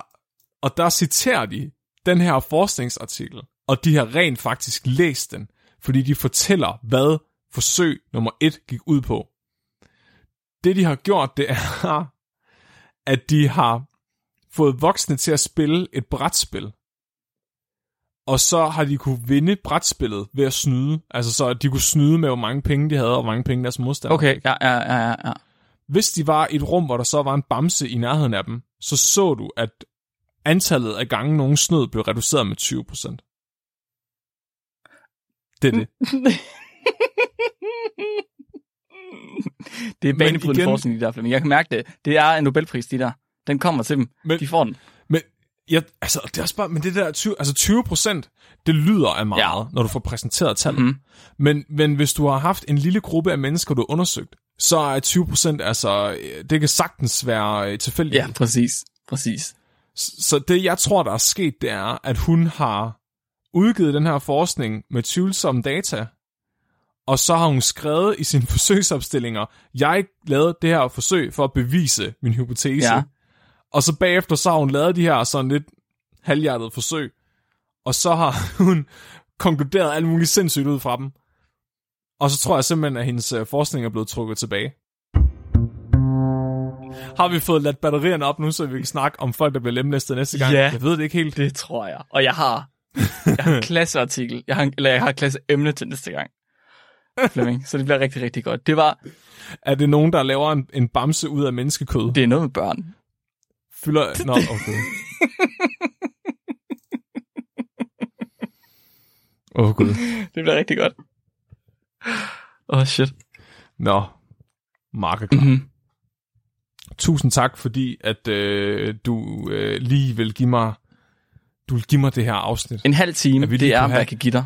og der citerer de den her forskningsartikel, og de har rent faktisk læst den, fordi de fortæller, hvad forsøg nummer et gik ud på. Det, de har gjort, det er, at de har fået voksne til at spille et brætspil. Og så har de kunne vinde brætspillet ved at snyde. Altså så, at de kunne snyde med, hvor mange penge de havde, og hvor mange penge deres modstandere Okay, ja, ja, ja, ja, ja. hvis de var i et rum, hvor der så var en bamse i nærheden af dem, så så du, at antallet af gange nogen snød blev reduceret med 20 procent. Det er det. det er banebrydende igen- forskning, de der, Flemming. Jeg kan mærke det. Det er en Nobelpris, de der. Den kommer til dem. Men- de får den. Men, ja, altså, det er også bare, men det der 20, altså 20 procent, det lyder af meget, Ja. når du får præsenteret tallet. Mhm. Men, men hvis du har haft en lille gruppe af mennesker, du har undersøgt, så er 20 procent, altså, øh, det kan sagtens være øh, tilfældigt. Ja, præcis. Præcis. Så det, jeg tror, der er sket, det er, at hun har udgivet den her forskning med tvivlsomme data, og så har hun skrevet i sine forsøgsopstillinger, jeg lavede det her forsøg for at bevise min hypotese. Ja. Og så bagefter så har hun lavet de her sådan lidt halvhjertede forsøg, og så har hun konkluderet alt muligt sindssygt ud fra dem. Og så tror jeg simpelthen, at hendes øh, forskning er blevet trukket tilbage. Har vi fået ladt batterierne op nu, så vi kan snakke om folk, der bliver lemlæstet næste gang? Ja. Jeg ved det ikke helt. Det tror jeg. Og jeg har, jeg har en klasseartikel. Jeg har, eller jeg har et klasseemne til næste gang. Flemming, så det bliver rigtig, rigtig godt. Det var, Er det nogen, der laver en, en bamse ud af menneskekød? det er noget med børn. Fylder... Nå, okay. Åh, oh, Gud. Det bliver rigtig godt. Åh, oh, shit. Nå, Mark er klar. Mm-hmm. Tusind tak, fordi at øh, du øh, lige vil give mig du vil give mig det her afsnit. En halv time, det er, hvad jeg kan give dig.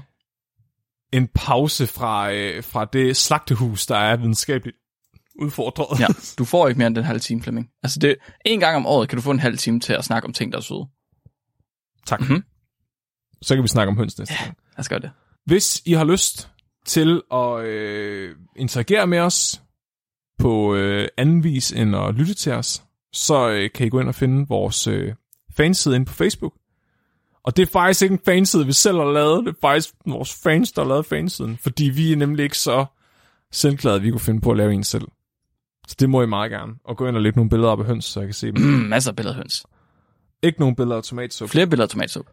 En pause fra, øh, fra det slagtehus, der er videnskabeligt udfordret. Ja, du får ikke mere end den halve time, Flemming. Altså, det, en gang om året kan du få en halv time til at snakke om ting, der er søde. tak. Mhm. Så kan vi snakke om høns næste gang. Lad os gøre det. Hvis I har lyst til at øh, interagere med os på øh, anden vis end at lytte til os, så øh, kan I gå ind og finde vores øh, fanside inde på Facebook. Og det er faktisk ikke en fanside, vi selv har lavet. Det er faktisk vores fans, der har lavet fansiden. Fordi vi er nemlig ikke så selvglade, at vi kunne finde på at lave en selv. Så det må I meget gerne. Og gå ind og lægge nogle billeder op af høns, så jeg kan se dem. Masser af billeder af høns. ikke nogen billeder af tomatsuppe. Flere billeder af tomatsuppe.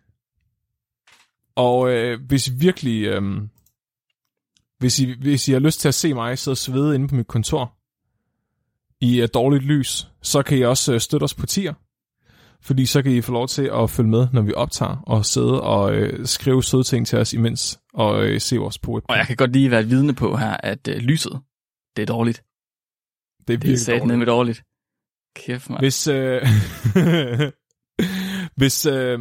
Og øh, hvis I virkelig... Øh, hvis, I, hvis I har lyst til at se mig sidde og svede inde på mit kontor i uh, dårligt lys, så kan I også uh, støtte os på tier. Fordi så kan I få lov til at følge med, når vi optager, og sidde og øh, skrive søde ting til os imens, og øh, se vores på Og jeg kan godt lige være vidne på her, at øh, lyset, det er dårligt. Det er Det er sat med dårligt. Kæft, mand. Hvis, øh, hvis, øh,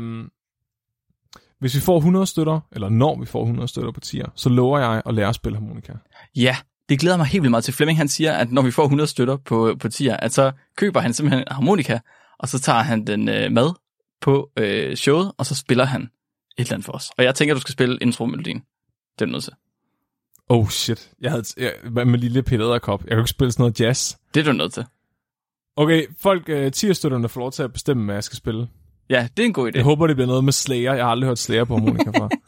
hvis vi får 100 støtter, eller når vi får 100 støtter på tier, så lover jeg at lære at spille harmonika. Ja, det glæder mig helt vildt meget til. Flemming han siger, at når vi får 100 støtter på, på tier, at så køber han simpelthen en harmonika, og så tager han den øh, med på øh, showet, og så spiller han et eller andet for os. Og jeg tænker, du skal spille intro-melodien. Det er du nødt til. Oh shit, jeg havde jeg, hvad med lille Peter Edderkop. Jeg kan ikke spille sådan noget jazz. Det er du nødt til. Okay, folk, uh, tierstøtterne får lov til at bestemme, hvad jeg skal spille. Ja, det er en god idé. Jeg håber, det bliver noget med Slayer. Jeg har aldrig hørt Slayer på harmonika før.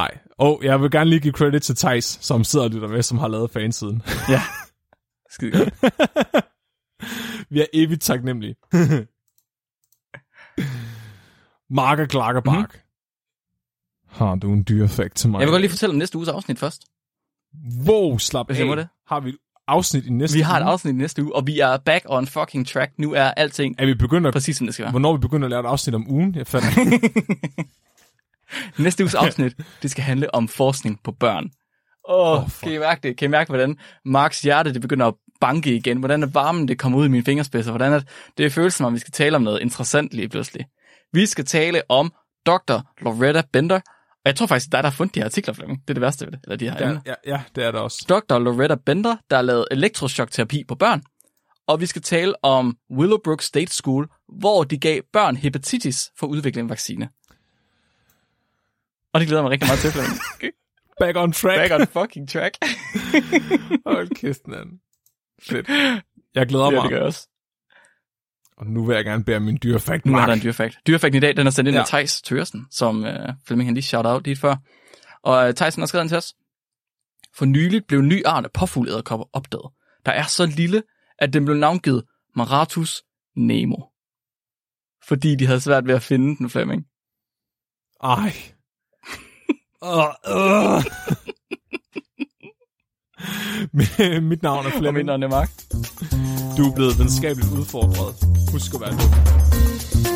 Nej. Og jeg vil gerne lige give credit til Thijs, som sidder og lytter med, som har lavet fansiden. Ja. Skide godt. Vi er evigt taknemmelige. Mark og Klakkerbark. Mm-hmm. Har du en dyr effekt til mig? Jeg vil godt lige fortælle om næste uges afsnit først. Wow, slap af. det. Har vi et afsnit i næste Vi har et afsnit i næste uge, og vi er back on fucking track. Nu er alting Er vi begyndt at... præcis, som det skal være. Hvornår vi begyndt at lave et afsnit om ugen? Jeg ikke. Næste uges afsnit, det skal handle om forskning på børn. Åh, oh, fuck. kan I mærke det? Kan I mærke, hvordan Marks hjerte det begynder at banke igen? Hvordan er varmen, det kommer ud i mine fingerspidser? Hvordan er det føles som om, vi skal tale om noget interessant lige pludselig? Vi skal tale om Dr. Loretta Bender. Og jeg tror faktisk, der er der har fundet de her artikler, Flemming. Det er det værste ved det. Eller de her ja, emner. ja, ja, det er det også. Dr. Loretta Bender, der har lavet elektrochokterapi på børn. Og vi skal tale om Willowbrook State School, hvor de gav børn hepatitis for at udvikle en vaccine. Og det glæder mig rigtig meget til, Flemming. Back on track. Back on fucking track. Hold kæft, mand. Fedt. Jeg glæder ja, mig. det gør jeg også. Og nu vil jeg gerne bære min dyre fact. Nu er der en dyrefakt. Dyrefakten i dag, den er sendt ind Ja. ja. af Thijs Tørsen, som øh, Flemming han lige shout out lige før. Og øh, Thijs han har skrevet den til os. For nyligt blev en ny art af påfugleæderkopper opdaget. Der er så lille, at den blev navngivet Maratus nemo. Fordi de havde svært ved at finde den, Flemming. Ej. uh, uh. Mit navn er Og Flemming. mindre end Mark. Du er blevet videnskabeligt udfordret. Husk at være du.